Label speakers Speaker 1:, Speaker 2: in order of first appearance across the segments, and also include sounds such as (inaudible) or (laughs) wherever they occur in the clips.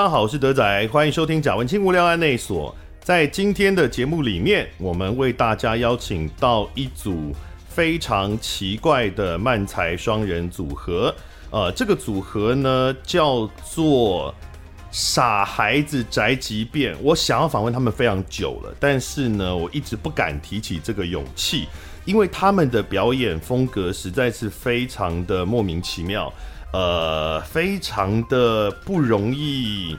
Speaker 1: 大家好，我是德仔，欢迎收听贾文清无聊案内所。在今天的节目里面，我们为大家邀请到一组非常奇怪的漫才双人组合。呃，这个组合呢叫做傻孩子宅急便。我想要访问他们非常久了，但是呢，我一直不敢提起这个勇气，因为他们的表演风格实在是非常的莫名其妙，呃，非常的不容易，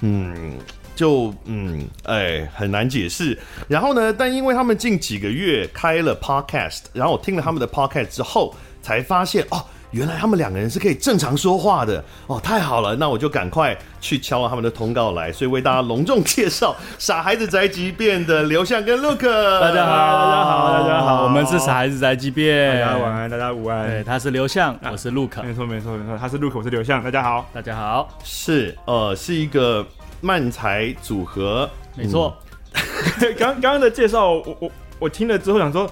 Speaker 1: 嗯。就嗯，哎、很难解释。然后呢，但因为他们近几个月开了 podcast，然后我听了他们的 podcast 之后，才发现哦，原来他们两个人是可以正常说话的哦，太好了！那我就赶快去敲了他们的通告来，所以为大家隆重介绍傻孩子宅急便的刘向跟 Luke。
Speaker 2: 大家好，大家好，大家好，我们是傻孩子宅急便。
Speaker 3: 大家晚安，大家午安。
Speaker 2: 对，他是刘向，我是 Luke。
Speaker 3: 没错，没错，没错，他是 Luke，我是刘向。大家好，
Speaker 2: 大家好。
Speaker 1: 是，呃，是一个。漫才组合，
Speaker 2: 没错。(laughs)
Speaker 3: 刚刚刚的介绍，我我我听了之后想说，哦，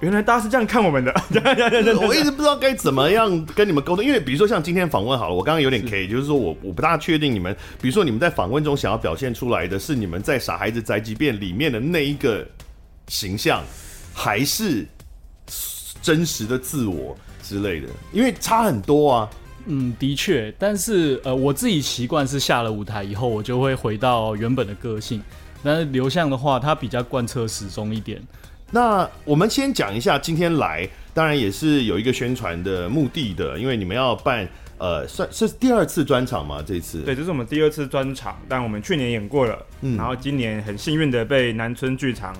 Speaker 3: 原来大家是这样看我们的。(laughs) (laughs)
Speaker 1: 我一直不知道该怎么样跟你们沟通，因为比如说像今天访问好了，我刚刚有点 K，就是说我我不大确定你们，比如说你们在访问中想要表现出来的是你们在《傻孩子宅急便》里面的那一个形象，还是真实的自我之类的，因为差很多啊。
Speaker 2: 嗯，的确，但是呃，我自己习惯是下了舞台以后，我就会回到原本的个性。但是刘向的话，他比较贯彻始终一点。
Speaker 1: 那我们先讲一下今天来，当然也是有一个宣传的目的的，因为你们要办呃，算是第二次专场嘛，这次。
Speaker 3: 对，这是我们第二次专场，但我们去年演过了，嗯，然后今年很幸运的被南村剧场。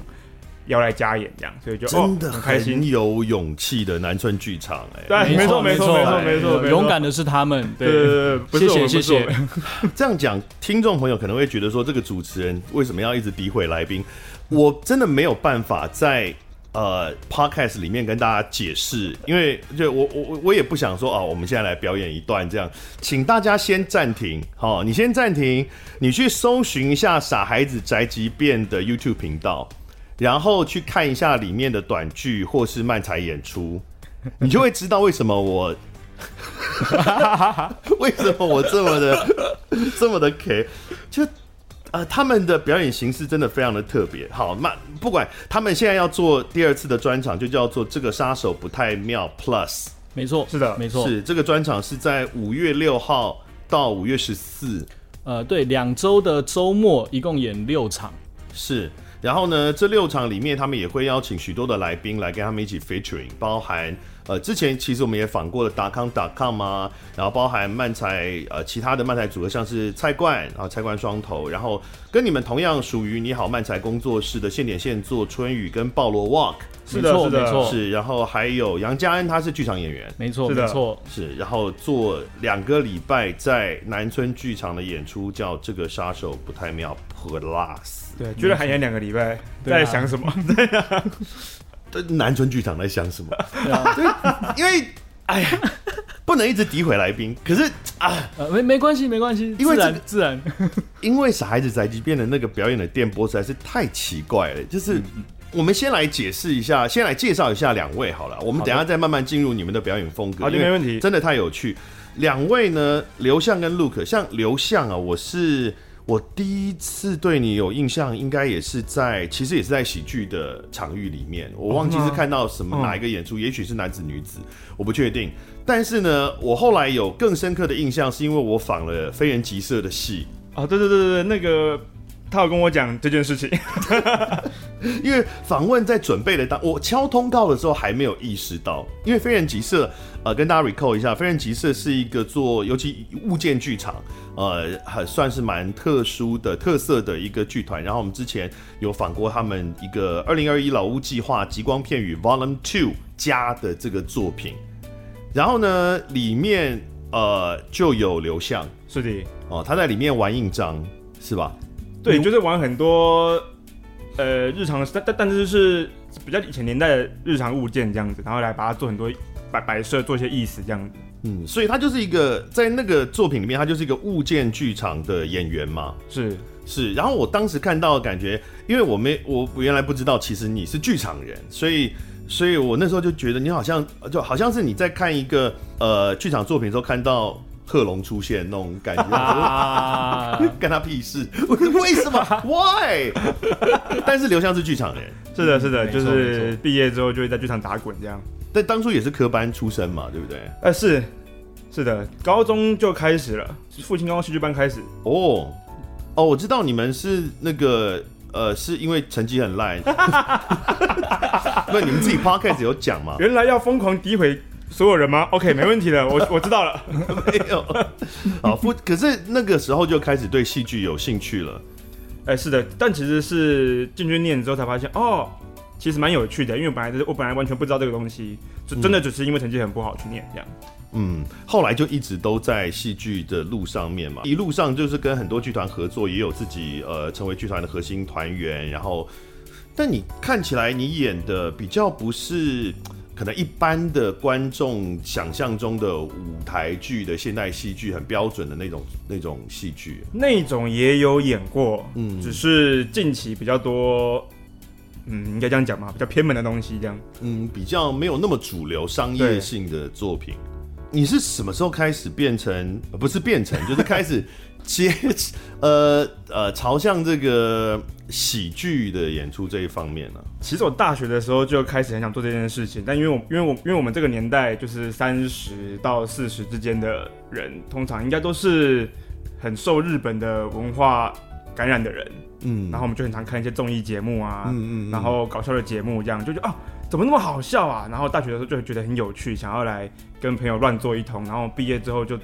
Speaker 3: 要来加演这样，所以就
Speaker 1: 真的很开心，有勇气的南村剧场哎，
Speaker 3: 对，没错没错没错没错，
Speaker 2: 勇敢的是他们，对对对，谢谢谢谢。(laughs) (laughs)
Speaker 1: 这样讲，听众朋友可能会觉得说，这个主持人为什么要一直诋毁来宾？我真的没有办法在呃 podcast 里面跟大家解释，因为就我我我也不想说啊，我们现在来表演一段这样，请大家先暂停，好，你先暂停，你去搜寻一下傻孩子宅急便的 YouTube 频道。然后去看一下里面的短剧或是漫才演出，你就会知道为什么我，(laughs) 为什么我这么的这么的 K，就呃他们的表演形式真的非常的特别。好，那不管他们现在要做第二次的专场，就叫做这个杀手不太妙 Plus。
Speaker 2: 没错，
Speaker 3: 是的，
Speaker 2: 没错，
Speaker 1: 是这个专场是在五月六号到五月十四，
Speaker 2: 呃，对，两周的周末一共演六场，
Speaker 1: 是。然后呢，这六场里面，他们也会邀请许多的来宾来跟他们一起 featuring，包含呃，之前其实我们也访过了达康达康啊，然后包含漫才呃其他的漫才组合，像是菜冠啊菜冠双头，然后跟你们同样属于你好漫才工作室的现点现做春雨跟鲍罗 walk，
Speaker 2: 是的，是的，
Speaker 1: 是，然后还有杨家恩，他是剧场演员，
Speaker 2: 没错，没错，
Speaker 1: 是，然后做两个礼拜在南村剧场的演出，叫这个杀手不太妙 plus。
Speaker 3: 对，居然还演两个礼拜，在想什么？对啊，
Speaker 1: 南村剧场在想什么？对啊，因为哎呀，不能一直诋毁来宾。可是啊，
Speaker 2: 没没关系，没关系，因为自然，自然，
Speaker 1: 因为傻孩子宅急便的那个表演的电波实在是太奇怪了。就是我们先来解释一下，先来介绍一下两位好了。我们等下再慢慢进入你们的表演风格。
Speaker 3: 好，就没问题，
Speaker 1: 真的太有趣。两位呢，刘向跟 Luke，像刘向啊，我是。我第一次对你有印象，应该也是在，其实也是在喜剧的场域里面。我忘记是看到什么哪一个演出，哦、也许是男子女子，我不确定。但是呢，我后来有更深刻的印象，是因为我仿了非人吉色的戏。
Speaker 3: 啊、哦，对对对对对，那个。他有跟我讲这件事情，(laughs)
Speaker 1: 因为访问在准备的当，我敲通告的时候还没有意识到，因为非人吉色，呃，跟大家 recall 一下，非人集社是一个做尤其物件剧场，呃，还算是蛮特殊的特色的一个剧团。然后我们之前有访过他们一个二零二一老屋计划极光片语 Volume Two 加的这个作品，然后呢，里面呃就有刘向，
Speaker 3: 是的，
Speaker 1: 哦，他在里面玩印章，是吧？
Speaker 3: 对，就是玩很多，呃，日常，但但但是是比较以前年代的日常物件这样子，然后来把它做很多摆摆设，做一些意思这样子。
Speaker 1: 嗯，所以他就是一个在那个作品里面，他就是一个物件剧场的演员嘛。
Speaker 3: 是
Speaker 1: 是，然后我当时看到的感觉，因为我没我原来不知道，其实你是剧场人，所以所以我那时候就觉得你好像就好像是你在看一个呃剧场作品的时候看到。贺龙出现那种感觉，
Speaker 2: 啊，(laughs)
Speaker 1: 干他屁事？为什么？Why？(laughs) 但是刘向是剧场人，
Speaker 3: 是的，是的，就是毕业之后就会在剧场打滚这样。
Speaker 1: 但当初也是科班出身嘛，对不对？
Speaker 3: 呃，是是的，高中就开始了，父亲高中戏剧班开始。
Speaker 1: 哦哦，我知道你们是那个呃，是因为成绩很烂，不，你们自己 podcast 有讲吗？
Speaker 3: 原来要疯狂诋毁所有人吗？OK，没问题的，我我知道了。(laughs)
Speaker 1: 没有。好，不，可是那个时候就开始对戏剧有兴趣了。
Speaker 3: 哎、是的，但其实是进去念之后才发现，哦，其实蛮有趣的，因为我本来我本来完全不知道这个东西，就真的只是因为成绩很不好去念这样。
Speaker 1: 嗯，后来就一直都在戏剧的路上面嘛，一路上就是跟很多剧团合作，也有自己呃成为剧团的核心团员。然后，但你看起来你演的比较不是可能一般的观众想象中的舞台剧的现代戏剧很标准的那种那种戏剧，
Speaker 3: 那种也有演过，
Speaker 1: 嗯
Speaker 3: 只是近期比较多，嗯，应该这样讲嘛，比较偏门的东西这样。
Speaker 1: 嗯，比较没有那么主流商业性的作品。你是什么时候开始变成？呃不是变成，就是开始接呃呃朝向这个喜剧的演出这一方面呢、
Speaker 3: 其实我大学的时候就开始很想做这件事情，但因为我因为我因为我们这个年代就是三十到四十之间的人，通常应该都是很受日本的文化感染的人，
Speaker 1: 嗯，
Speaker 3: 然后我们就很常看一些综艺节目啊，
Speaker 1: 嗯嗯嗯。
Speaker 3: 然后搞笑的节目这样，就觉得啊怎么那么好笑啊，然后大学的时候就会觉得很有趣，想要来跟朋友乱做一通，然后毕业之后就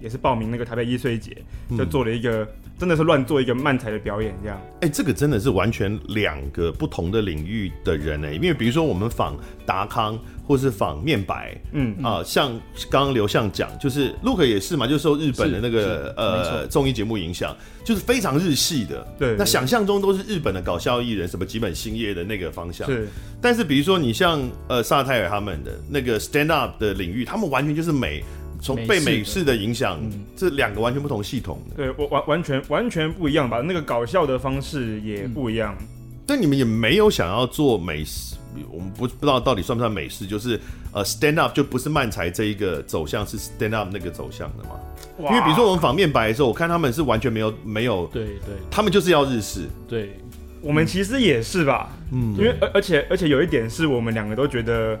Speaker 3: 也是报名那个台北一岁节，就做了一个。真的是乱做一个漫才的表演，这样。
Speaker 1: 哎、欸，这个真的是完全两个不同的领域的人呢。因为比如说我们仿达康，或是仿面白，
Speaker 3: 嗯
Speaker 1: 啊、呃，像刚刚刘向讲，就是 Look 也是嘛，就受日本的那个呃综艺节目影响，就是非常日系的。
Speaker 3: 对，对，
Speaker 1: 那想象中都是日本的搞笑艺人，什么吉本兴业的那个方向。
Speaker 3: 是，
Speaker 1: 但是比如说你像呃萨泰尔他们的那个 stand up 的领域，他们完全就是美。从被美式的影响，这两个完全不同系统的。
Speaker 3: 对，我完完全完全不一样吧？那个搞笑的方式也不一样。
Speaker 1: 嗯、但你们也没有想要做美式，我们不不知道到底算不算美式，就是呃 stand up 就不是漫才这一个走向，是 stand up 那个走向的嘛？因为比如说我们访面白的时候，我看他们是完全没有没有，
Speaker 2: 对对，
Speaker 1: 他们就是要日式。
Speaker 2: 对，
Speaker 3: 我们其实也是吧？嗯，因为而而且而且有一点是我们两个都觉得，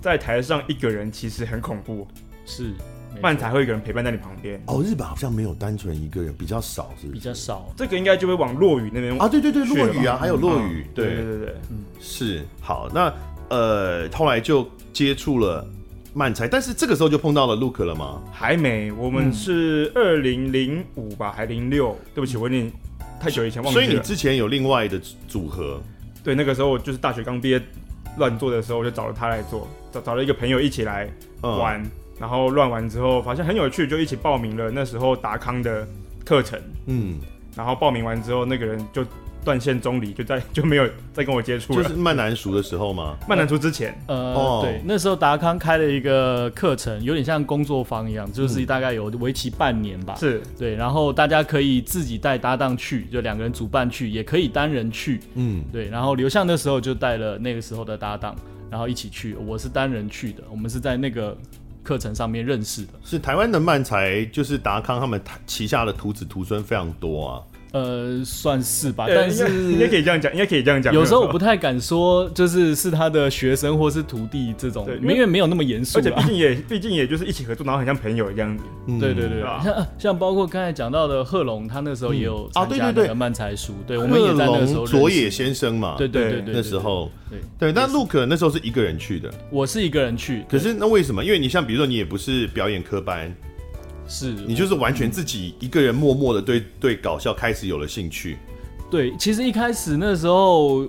Speaker 3: 在台上一个人其实很恐怖。
Speaker 2: 是。
Speaker 3: 漫才会有一个人陪伴在你旁边
Speaker 1: 哦，日本好像没有单纯一个人，比较少是，是
Speaker 2: 比较少。
Speaker 3: 这个应该就会往落雨那边
Speaker 1: 啊，对对对，落雨啊，还有落雨，
Speaker 3: 嗯、对对对对，
Speaker 1: 嗯，是好。那呃，后来就接触了漫才，但是这个时候就碰到了 Luke 了吗？
Speaker 3: 还没，我们是二零零五吧，还零六？对不起，我有点太久以前忘记了。
Speaker 1: 所以你之前有另外的组合？
Speaker 3: 对，那个时候就是大学刚毕业乱做的时候，我就找了他来做，找找了一个朋友一起来玩。嗯然后乱完之后发现很有趣，就一起报名了那时候达康的课程。嗯，然后报名完之后，那个人就断线中离，就在 (laughs) 就没有再跟我接触了。
Speaker 1: 就是慢男熟的时候吗？
Speaker 3: 漫男熟之前，
Speaker 2: 呃，哦、对，那时候达康开了一个课程，有点像工作坊一样，就是大概有为期半年吧。
Speaker 3: 是
Speaker 2: 对，然后大家可以自己带搭档去，就两个人组伴去，也可以单人去。嗯，对，然后刘向那时候就带了那个时候的搭档，然后一起去。我是单人去的，我们是在那个。课程上面认识的，
Speaker 1: 是台湾的漫才，就是达康他们旗下的徒子徒孙非常多啊。
Speaker 2: 呃，算是吧，但是
Speaker 3: 应该可以这样讲，应该可以这样讲。
Speaker 2: 有时候我不太敢说，就是是他的学生或是徒弟这种，因为没有那么严肃，
Speaker 3: 而且毕竟也毕竟也就是一起合作，然后很像朋友一样子。
Speaker 2: 对对对，像像包括刚才讲到的贺龙，他那时候也有参加那个漫才书，对，我们也在那个时候。
Speaker 1: 佐野先生嘛，
Speaker 2: 对对对对，
Speaker 1: 那时候。对。对，但 Luke 那时候是一个人去的，
Speaker 2: 我是一个人去，
Speaker 1: 可是那为什么？因为你像比如说你也不是表演科班。
Speaker 2: 是
Speaker 1: 你就是完全自己一个人默默的对对搞笑开始有了兴趣。
Speaker 2: 对，其实一开始那时候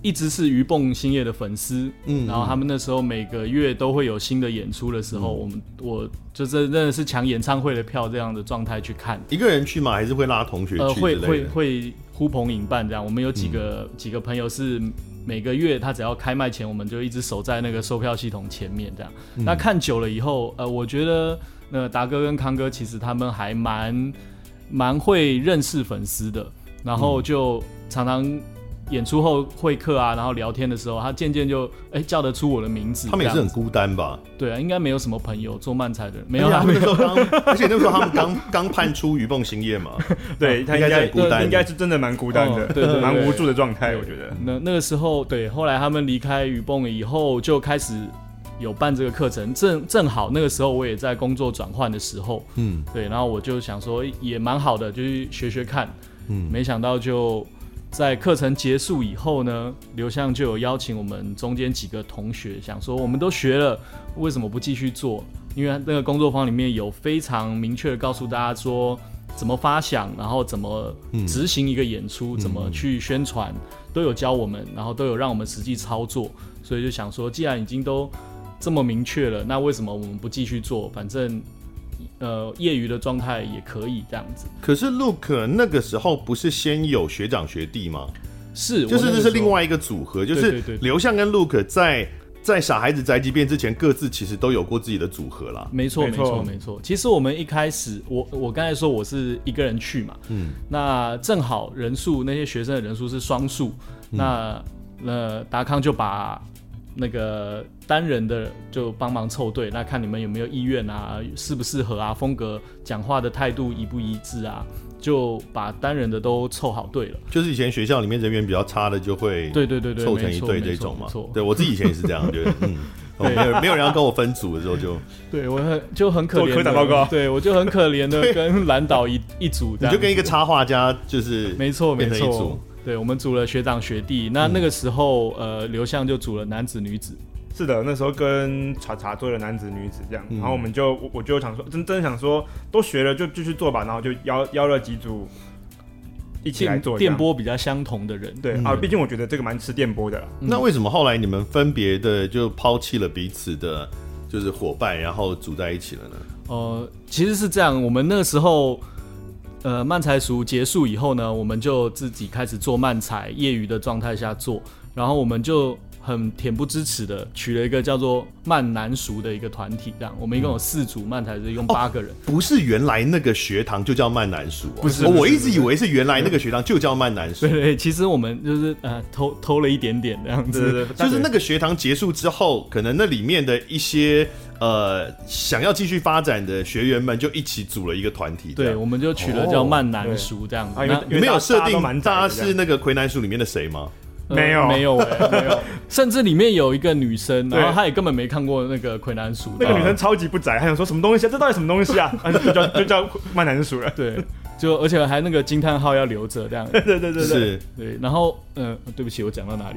Speaker 2: 一直是鱼蹦星夜的粉丝，嗯，然后他们那时候每个月都会有新的演出的时候，嗯、我们我就真真的是抢演唱会的票这样的状态去看。
Speaker 1: 一个人去吗？还是会拉同学去？呃，
Speaker 2: 会会会呼朋引伴这样。我们有几个、嗯、几个朋友是每个月他只要开卖前，我们就一直守在那个售票系统前面这样。嗯、那看久了以后，呃，我觉得。那达哥跟康哥其实他们还蛮蛮会认识粉丝的，然后就常常演出后会客啊，然后聊天的时候，他渐渐就哎、欸、叫得出我的名字。
Speaker 1: 他们也是很孤单吧？
Speaker 2: 对啊，应该没有什么朋友做漫才的人，没有。
Speaker 1: 他们那时候刚，(laughs) 而且那时候他们刚刚判出鱼蹦兴业嘛，(laughs)
Speaker 3: 对他应该孤单，应该是真的蛮孤单的，对，蛮无助的状态，我觉得。
Speaker 2: 那那个时候，对，后来他们离开鱼蹦以后，就开始有办这个课程，正正好那个时候我也在工作转换的时候，嗯，对，然后我就想说也蛮好的，就去学学看，嗯，没想到就。在课程结束以后呢，刘向就有邀请我们中间几个同学，想说我们都学了，为什么不继续做？因为那个工作坊里面有非常明确的告诉大家说怎么发想，然后怎么执行一个演出，嗯、怎么去宣传，都有教我们，然后都有让我们实际操作。所以就想说，既然已经都这么明确了，那为什么我们不继续做？反正。呃，业余的状态也可以这样子。
Speaker 1: 可是 Luke 那个时候不是先有学长学弟吗？
Speaker 2: 是，
Speaker 1: 就是这是另外一个组合，就是刘向跟 Luke 在在傻孩子宅急便之前，各自其实都有过自己的组合啦。
Speaker 2: 没错，没错，没错。其实我们一开始，我我刚才说我是一个人去嘛，嗯，那正好人数那些学生的人数是双数，嗯，那那达康就把。那个单人的就帮忙凑对，那看你们有没有意愿啊，适不适合啊，风格、讲话的态度一不一致啊，就把单人的都凑好对了。
Speaker 1: 就是以前学校里面人缘比较差的，就会
Speaker 2: 对对对对
Speaker 1: 凑成一对这种嘛。对，我自己以前也是这样，觉得 (laughs) 嗯，没有没有人要跟我分组的时候就，(laughs)
Speaker 2: 对我很就很可怜。科长报告，对我就很可怜的跟蓝导一一组，
Speaker 1: 你就跟一个插画家就是
Speaker 2: 没错没错。对，我们组了学长学弟，那那个时候，嗯、呃，刘向就组了男子女子。
Speaker 3: 是的，那时候跟茶茶做了男子女子这样，嗯、然后我们就我，就想说，真真的想说，都学了就继续做吧，然后就邀邀了几组一起来做
Speaker 2: 电波比较相同的人。
Speaker 3: 对、嗯、啊，毕竟我觉得这个蛮吃电波的。
Speaker 1: 嗯、那为什么后来你们分别的就抛弃了彼此的，就是伙伴，然后组在一起了呢？
Speaker 2: 呃，其实是这样，我们那个时候。呃，漫才熟结束以后呢，我们就自己开始做漫才，业余的状态下做，然后我们就很恬不知耻的取了一个叫做“漫男熟”的一个团体，这样我们一共有四组漫才，是用八个人。哦，
Speaker 1: 不是原来那个学堂就叫漫男塾，不是，我一直以为是原来那个学堂就叫漫男塾。(laughs)
Speaker 2: 对对，其实我们就是呃偷偷了一点点这样子，对对对，
Speaker 1: 就是那个学堂结束之后，可能那里面的一些。呃，想要继续发展的学员们就一起组了一个团体，
Speaker 2: 对，我们就取了叫慢男塾这样子。
Speaker 1: 那你们有设定大家是那个魁南塾里面的谁吗？
Speaker 3: 没有，
Speaker 2: 没有，没有。(laughs) 甚至里面有一个女生，然后她也根本没看过那个魁南鼠。
Speaker 3: 那个女生超级不宅，她想说什么东西啊？这到底什么东西啊？(laughs) 就叫就叫漫男塾了。
Speaker 2: 对，就而且还那个惊叹号要留着这样。(laughs)
Speaker 3: 对对对对
Speaker 1: 是，
Speaker 2: 对。然后，嗯，对不起，我讲到哪里？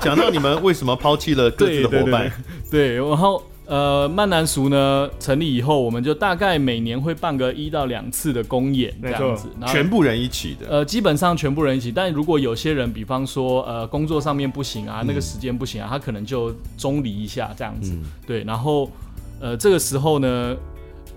Speaker 1: 讲到你们为什么抛弃了各自的伙伴？
Speaker 2: 对，然后。呃，曼南俗呢成立以后，我们就大概每年会办个一到两次的公演这样子，
Speaker 1: 然后全部人一起的。
Speaker 2: 呃，基本上全部人一起，但如果有些人，比方说呃工作上面不行啊，嗯、那个时间不行啊，他可能就中离一下这样子。嗯、对，然后呃这个时候呢，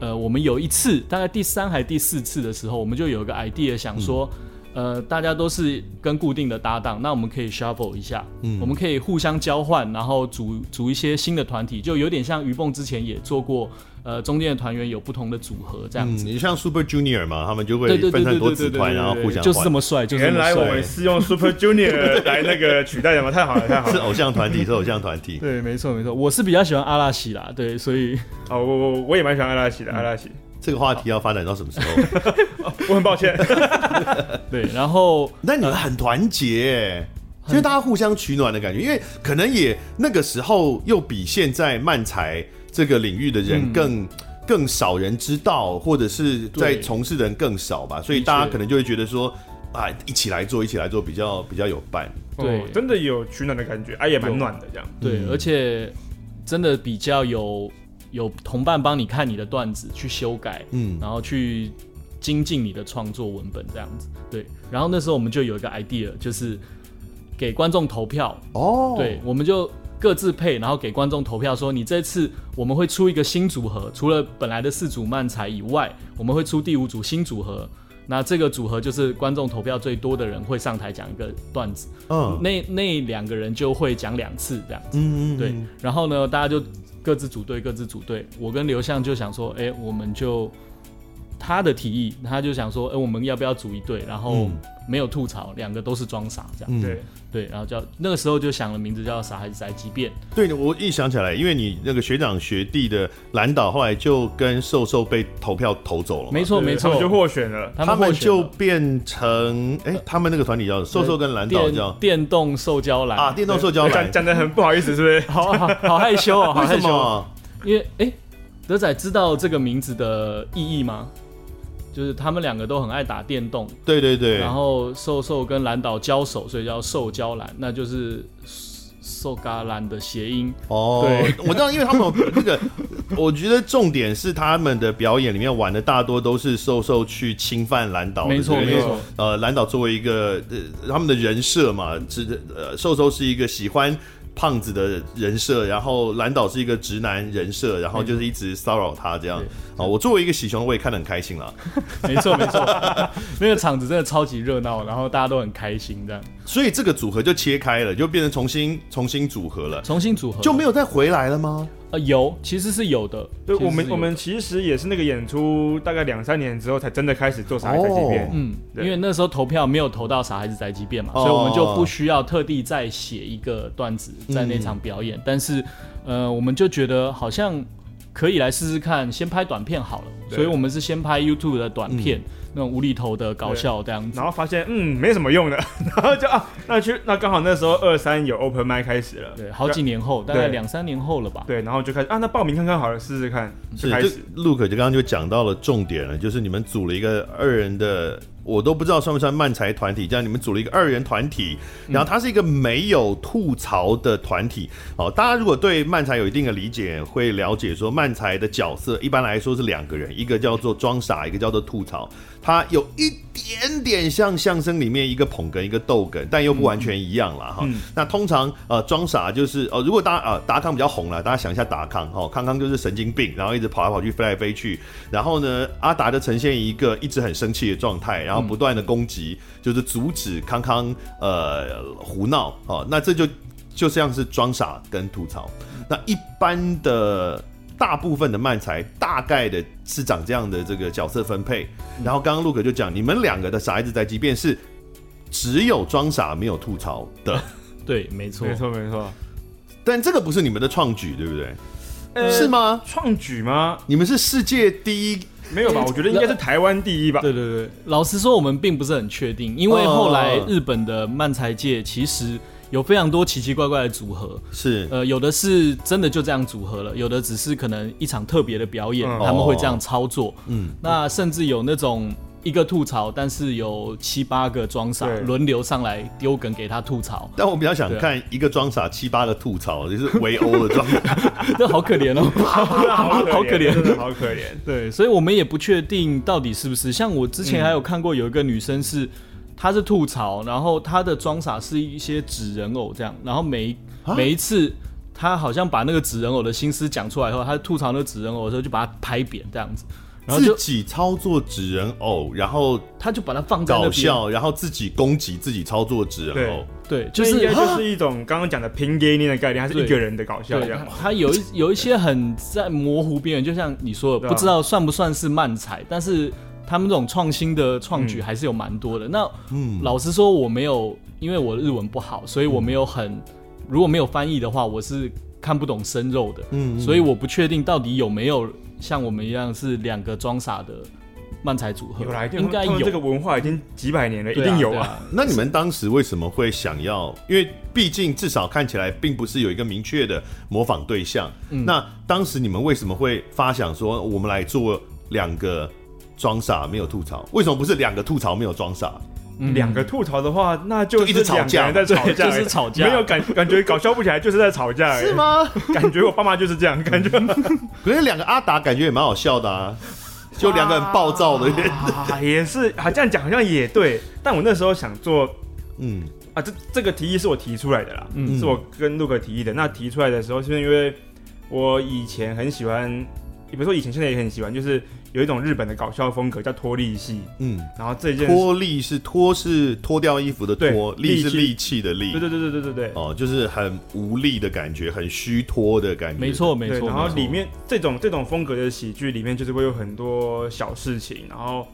Speaker 2: 呃我们有一次大概第三还是第四次的时候，我们就有一个 idea 想说。嗯呃，大家都是跟固定的搭档，那我们可以 shuffle 一下，嗯，我们可以互相交换，然后组组一些新的团体，就有点像于蹦之前也做过，呃，中间的团员有不同的组合这样子。
Speaker 1: 你像 Super Junior 嘛，他们就会分很多子团，然后互相
Speaker 2: 就是这么帅，就是这么帅。
Speaker 3: 原来我们是用 Super Junior 来那个取代的嘛？太好了，太好了，(laughs)
Speaker 1: 是偶像团体，是偶像团体。
Speaker 2: 对，没错没错，我是比较喜欢阿拉西啦，对，所以
Speaker 3: 哦，我我我也蛮喜欢阿拉西的，阿拉西。
Speaker 1: 这个话题要发展到什么时候？(laughs)
Speaker 3: 我很抱歉。(laughs)
Speaker 2: 对，然后
Speaker 1: 那你们很团结，其实大家互相取暖的感觉，因为可能也那个时候又比现在漫才这个领域的人更、嗯、更少人知道，或者是在从事的人更少吧，所以大家可能就会觉得说啊，一起来做，一起来做比较比较有伴。
Speaker 2: 对、哦，
Speaker 3: 真的有取暖的感觉，啊，也蛮暖的这样。
Speaker 2: 对，嗯、而且真的比较有。有同伴帮你看你的段子，去修改，嗯，然后去精进你的创作文本这样子，对。然后那时候我们就有一个 idea，就是给观众投票哦，对，我们就各自配，然后给观众投票，说你这次我们会出一个新组合，除了本来的四组漫才以外，我们会出第五组新组合。那这个组合就是观众投票最多的人会上台讲一个段子，嗯，那那两个人就会讲两次这样子，嗯，嗯，嗯，对。然后呢，大家就。各自组队，各自组队。我跟刘向就想说，哎、欸，我们就他的提议，他就想说，哎、欸，我们要不要组一队？然后没有吐槽，两个都是装傻这样。
Speaker 1: 嗯、
Speaker 3: 对
Speaker 2: 对，然后叫那个时候就想了名字叫傻孩子宅急便。
Speaker 1: 对，我一想起来，因为你那个学长学弟的蓝岛后来就跟瘦瘦被投票投走了。
Speaker 2: 没错没错，
Speaker 3: 就获选了，
Speaker 1: 他们就变成哎、欸，他们那个团体叫瘦瘦跟蓝岛叫
Speaker 2: 电动塑胶蓝
Speaker 1: 啊，电动塑胶蓝，
Speaker 3: 讲的很不好意思，是不是？(laughs)
Speaker 2: 好好好害羞哦，好害羞、
Speaker 1: 啊，
Speaker 2: 因为哎。欸德仔知道这个名字的意义吗？就是他们两个都很爱打电动，
Speaker 1: 对对对。
Speaker 2: 然后瘦瘦跟蓝岛交手，所以叫瘦交蓝，那就是瘦嘎蓝的谐音。
Speaker 1: 哦，对，我知道，因为他们有那个，(laughs) 我觉得重点是他们的表演里面玩的大多都是瘦瘦去侵犯蓝岛，
Speaker 2: 没错没错。
Speaker 1: 呃，蓝岛作为一个呃他们的人设嘛，是呃瘦瘦是一个喜欢。胖子的人设，然后蓝岛是一个直男人设，然后就是一直骚扰他这样。啊，我作为一个喜熊，我也看得很开心啦。
Speaker 2: 没 (laughs) 错没错，(laughs) 那个场子真的超级热闹，然后大家都很开心这样。
Speaker 1: 所以这个组合就切开了，就变成重新重新组合了。
Speaker 2: 重新组合
Speaker 1: 就没有再回来了吗？
Speaker 2: 呃，有，其实是有的。
Speaker 3: 对，我们我们其实也是那个演出大概两三年之后才真的开始做傻孩子宅急便。
Speaker 2: 嗯，因为那时候投票没有投到傻孩子宅急便嘛，所以我们就不需要特地再写一个段子在那场表演。但是，呃，我们就觉得好像可以来试试看，先拍短片好了。所以我们是先拍 YouTube 的短片。那种无厘头的搞笑这样子，
Speaker 3: 然后发现嗯没什么用的，(laughs) 然后就啊那去那刚好那时候二三有 Open Mic 开始了，
Speaker 2: 对，好几年后，大概两三年后了吧，
Speaker 3: 对，然后就开始啊那报名看看好了，试试看，
Speaker 1: 是就开始。Luke 就刚刚就讲到了重点了，就是你们组了一个二人的。我都不知道算不算漫才团体，这样你们组了一个二人团体，然后它是一个没有吐槽的团体。哦，大家如果对漫才有一定的理解，会了解说漫才的角色一般来说是两个人，一个叫做装傻，一个叫做吐槽。他有一点点像相声里面一个捧哏一个逗哏，但又不完全一样了哈。嗯、那通常呃装傻就是呃如果大家呃达康比较红了，大家想一下达康哈，康康就是神经病，然后一直跑来跑去飞来飞去，然后呢阿达就呈现一个一直很生气的状态。然后不断的攻击，就是阻止康康呃胡闹哦，那这就就像是装傻跟吐槽。那一般的大部分的漫才大概的是长这样的这个角色分配。然后刚刚陆可就讲，你们两个的傻孩子在即便是只有装傻没有吐槽的。(laughs)
Speaker 2: 对，没错，
Speaker 3: 没错，没错。
Speaker 1: 但这个不是你们的创举，对不对？
Speaker 3: 呃、
Speaker 1: 是吗？
Speaker 3: 创举吗？
Speaker 1: 你们是世界第一。
Speaker 3: 没有吧？我觉得应该是台湾第一吧。(laughs)
Speaker 2: 对对对，老实说，我们并不是很确定，因为后来日本的漫才界其实有非常多奇奇怪怪的组合，
Speaker 1: 是
Speaker 2: 呃，有的是真的就这样组合了，有的只是可能一场特别的表演，他们会这样操作。嗯，那甚至有那种。一个吐槽，但是有七八个装傻轮流上来丢梗给他吐槽。
Speaker 1: 但我比较想看一个装傻七八个吐槽，就是围殴的状态，(laughs)
Speaker 2: 这好可怜哦，(laughs)
Speaker 3: 好可怜，真的好可怜。
Speaker 2: 对，所以我们也不确定到底是不是。像我之前还有看过有一个女生是，她是吐槽，然后他的装傻是一些纸人偶这样，然后每每一次他好像把那个纸人偶的心思讲出来以后，他吐槽那个纸人偶的时候就把它拍扁这样子。然后
Speaker 1: 自己操作纸人偶，然后
Speaker 2: 他就把它放在
Speaker 1: 搞笑，然后自己攻击自己操作纸人偶，
Speaker 2: 对，就是
Speaker 3: 应该就是一种刚刚讲的拼给你的概念，还是一个人的搞笑这样。
Speaker 2: 他有一有一些很在模糊边缘，就像你说的，不知道算不算是漫才，但是他们这种创新的创举还是有蛮多的。那嗯，老实说我没有，因为我日文不好，所以我没有很，如果没有翻译的话，我是看不懂生肉的，嗯，所以我不确定到底有没有。像我们一样是两个装傻的漫才组合，应该有
Speaker 3: 这个文化已经几百年了，一定有啊。
Speaker 1: 那你们当时为什么会想要？因为毕竟至少看起来并不是有一个明确的模仿对象。那当时你们为什么会发想说我们来做两个装傻没有吐槽？为什么不是两个吐槽没有装傻？
Speaker 3: 两个吐槽的话，那就一直吵架，
Speaker 2: 在吵架，就是吵架，
Speaker 3: 没有感感觉搞笑不起来，就是在吵架，
Speaker 1: 是吗？
Speaker 3: 感觉我爸妈就是这样感觉。
Speaker 1: 可是两个阿达感觉也蛮好笑的啊，就两个很暴躁的，
Speaker 3: 也是啊，这样讲好像也对。但我那时候想做，嗯啊，这这个提议是我提出来的啦，嗯，是我跟陆哥提议的。那提出来的时候，是因为我以前很喜欢。比如说以前现在也很喜欢，就是有一种日本的搞笑风格叫脱力系，
Speaker 1: 嗯，
Speaker 3: 然后这件
Speaker 1: 脱力是脱是脱掉衣服的
Speaker 3: 脱，
Speaker 1: 力是
Speaker 3: 力
Speaker 1: 气。的力，
Speaker 3: 对对对对对对对，
Speaker 1: 哦，就是很无力的感觉，很虚脱的感
Speaker 2: 觉，没错没
Speaker 3: 错。然
Speaker 2: 后
Speaker 3: 里面这种这种风格的喜剧里面，就是会有很多小事情，然后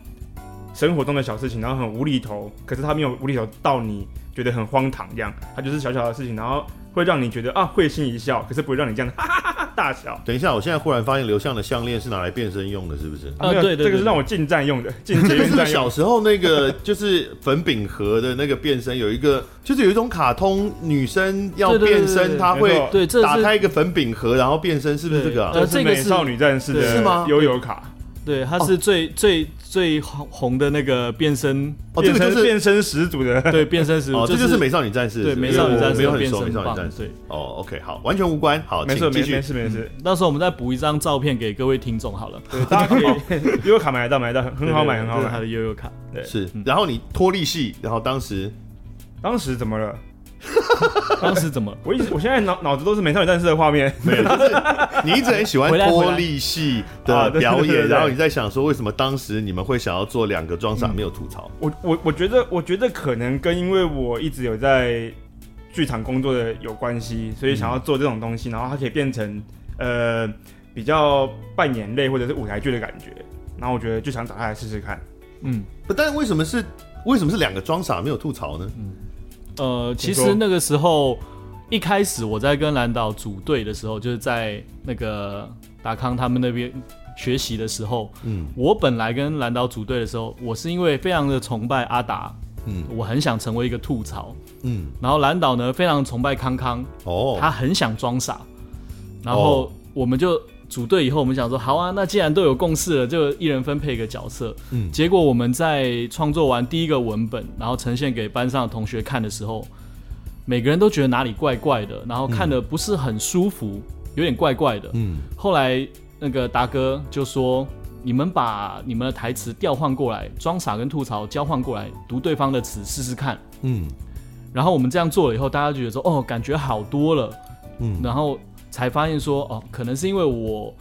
Speaker 3: 生活中的小事情，然后很无厘头，可是他没有无厘头到你觉得很荒唐这样，他就是小小的事情，然后会让你觉得啊会心一笑，可是不会让你这样哈哈哈哈大笑。
Speaker 1: 等一下，我现在忽然发现刘向的项链是拿来变身用的，是不是？
Speaker 3: 啊，
Speaker 2: 对对对
Speaker 3: 这个是让我进站用的，进捷
Speaker 1: 就
Speaker 3: 运站
Speaker 1: 是小。时候那个，就是粉饼盒的那个变身，有一个就是有一种卡通女生要变身，(laughs) 她
Speaker 3: 会
Speaker 2: 对，这是
Speaker 1: 打开一个粉饼盒，然后变身，是不是这
Speaker 2: 个呃
Speaker 3: 这是美
Speaker 2: 这个是
Speaker 3: 少女战士
Speaker 2: 的
Speaker 1: 是吗
Speaker 3: 的悠游卡，
Speaker 2: 对，他是最最最红的那个变身，
Speaker 1: 哦，这
Speaker 3: 变
Speaker 1: 个就是
Speaker 3: 变身始祖的。(laughs)
Speaker 2: 对变身时，
Speaker 1: 哦，这就是美少女战士，对
Speaker 2: 美少女战士
Speaker 1: 我没有很熟
Speaker 2: 的变身
Speaker 1: 美少女战士。
Speaker 2: 对，
Speaker 1: 哦，OK，好，完全无关。好，
Speaker 3: 没事，
Speaker 1: 没事。
Speaker 3: 没事没事。
Speaker 2: 到时候我们再补一张照片给各位听众好了，
Speaker 3: 对，大家可以悠悠 (laughs) 卡买得到，买得到，很好买，很好
Speaker 2: 买。他的悠悠卡。
Speaker 3: 对，
Speaker 1: 是
Speaker 2: 嗯，
Speaker 1: 然后你脱力系，然后当时
Speaker 3: 当时怎么了？(laughs)
Speaker 2: 当时怎么？
Speaker 3: 我一直，我现在脑脑子都是美少女战士的画面。
Speaker 1: 没有，(laughs) 就是你一直很喜欢
Speaker 2: 回来回来
Speaker 1: 脱力系的表演，
Speaker 3: 对对对
Speaker 1: 然后你在想说，为什么当时你们会想要做两个装傻没有吐槽？
Speaker 3: 我我我觉得，我觉得可能跟因为我一直有在剧场工作的有关系，所以想要做这种东西，然后它可以变成呃比较扮演类或者是舞台剧的感觉。然后我觉得就想找他来试试看。
Speaker 2: 嗯，
Speaker 1: 不，但是为什么是为什么是两个装傻没有吐槽呢？
Speaker 2: 呃，其实那个时候一开始我在跟蓝岛组队的时候，就是在那个达康他们那边学习的时候，
Speaker 1: 嗯。
Speaker 2: 我本来跟蓝岛组队的时候，我是因为非常的崇拜阿达，
Speaker 1: 嗯。
Speaker 2: 我很想成为一个吐槽，
Speaker 1: 嗯，
Speaker 2: 然后蓝岛呢非常崇拜康康，
Speaker 1: 哦，
Speaker 2: 他很想装傻，然后我们就组队以后，我们想说，好啊，那既然都有共识了，就一人分配一个角色。
Speaker 1: 嗯
Speaker 2: 结果我们在创作完第一个文本，然后呈现给班上的同学看的时候，每个人都觉得哪里怪怪的，然后看的不是很舒服，有点怪怪的。
Speaker 1: 嗯
Speaker 2: 后来那个达哥就说：“你们把你们的台词调换过来，装傻跟吐槽交换过来，读对方的词试试看。”
Speaker 1: 嗯
Speaker 2: 然后我们这样做了以后，大家就觉得说：“哦，感觉好多了。”
Speaker 1: 嗯，
Speaker 2: 然后才发现说，哦，可能是因为我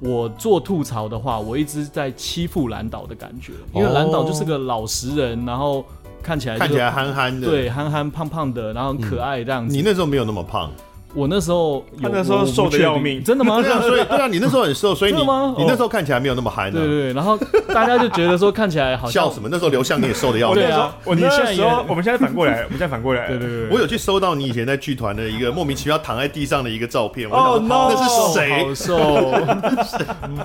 Speaker 2: 我做吐槽的话，我一直在欺负蓝岛的感觉，因为蓝岛就是个老实人，然后看起来、
Speaker 1: 看起来憨憨的，
Speaker 2: 对憨憨胖胖的，然后很可爱这样子。
Speaker 1: 你那时候没有那么胖，
Speaker 2: 我那时候有
Speaker 3: 他那时候瘦的要命
Speaker 2: 真的吗？
Speaker 1: 对啊，所以对啊，(laughs) 你那时候很瘦，所以你你那时候看起来没有那么憨啊。
Speaker 2: 对对对，然后大家就觉得说看起来好像
Speaker 1: 笑什么？那时候刘向你也瘦的要命 (laughs)
Speaker 2: 对。啊
Speaker 3: 我那
Speaker 2: 你现在也
Speaker 3: 时候，我们现在反过来，我们现在反过来。(laughs)
Speaker 2: 对对对，
Speaker 1: 我有去搜到你以前在剧团的一个莫名其妙躺在地上的一个照片，我
Speaker 3: 哦
Speaker 1: 那是谁？
Speaker 2: 好瘦。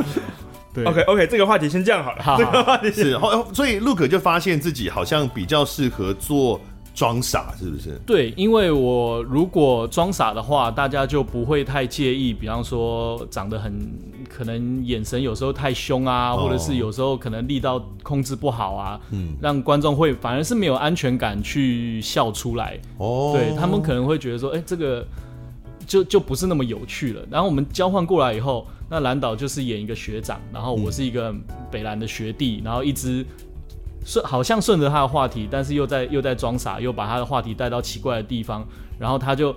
Speaker 2: 对
Speaker 3: OK OK，这个话题先这样好了。
Speaker 2: 好
Speaker 3: 这个话题
Speaker 1: 是，后所以 Luke 就发现自己好像比较适合做装傻，是不是？
Speaker 2: 对，因为我如果装傻的话，大家就不会太介意。比方说长得很可能眼神有时候太凶啊，
Speaker 1: 哦
Speaker 2: 或者是有时候可能力道控制不好啊，
Speaker 1: 嗯，
Speaker 2: 让观众会反而是没有安全感去笑出来。
Speaker 1: 哦，
Speaker 2: 对他们可能会觉得说，哎、这个就就不是那么有趣了。然后我们交换过来以后，那蓝导就是演一个学长，然后我是一个北蓝的学弟，然后一直顺好像顺着他的话题，但是又在又在装傻，又把他的话题带到奇怪的地方，然后他就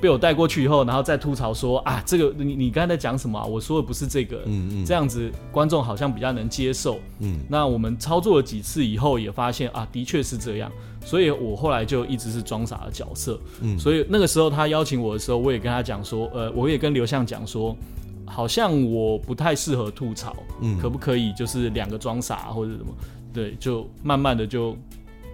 Speaker 2: 被我带过去以后，然后再吐槽说啊，这个你你刚才在讲什么、啊？我说的不是这个，
Speaker 1: 嗯嗯
Speaker 2: 这样子观众好像比较能接受。
Speaker 1: 嗯
Speaker 2: 那我们操作了几次以后，也发现啊，的确是这样，所以我后来就一直是装傻的角色。
Speaker 1: 嗯
Speaker 2: 所以那个时候他邀请我的时候，我也跟他讲说，呃，我也跟刘向讲说，好像我不太适合吐槽，
Speaker 1: 嗯
Speaker 2: 可不可以就是两个装傻或者什么？对，就慢慢的就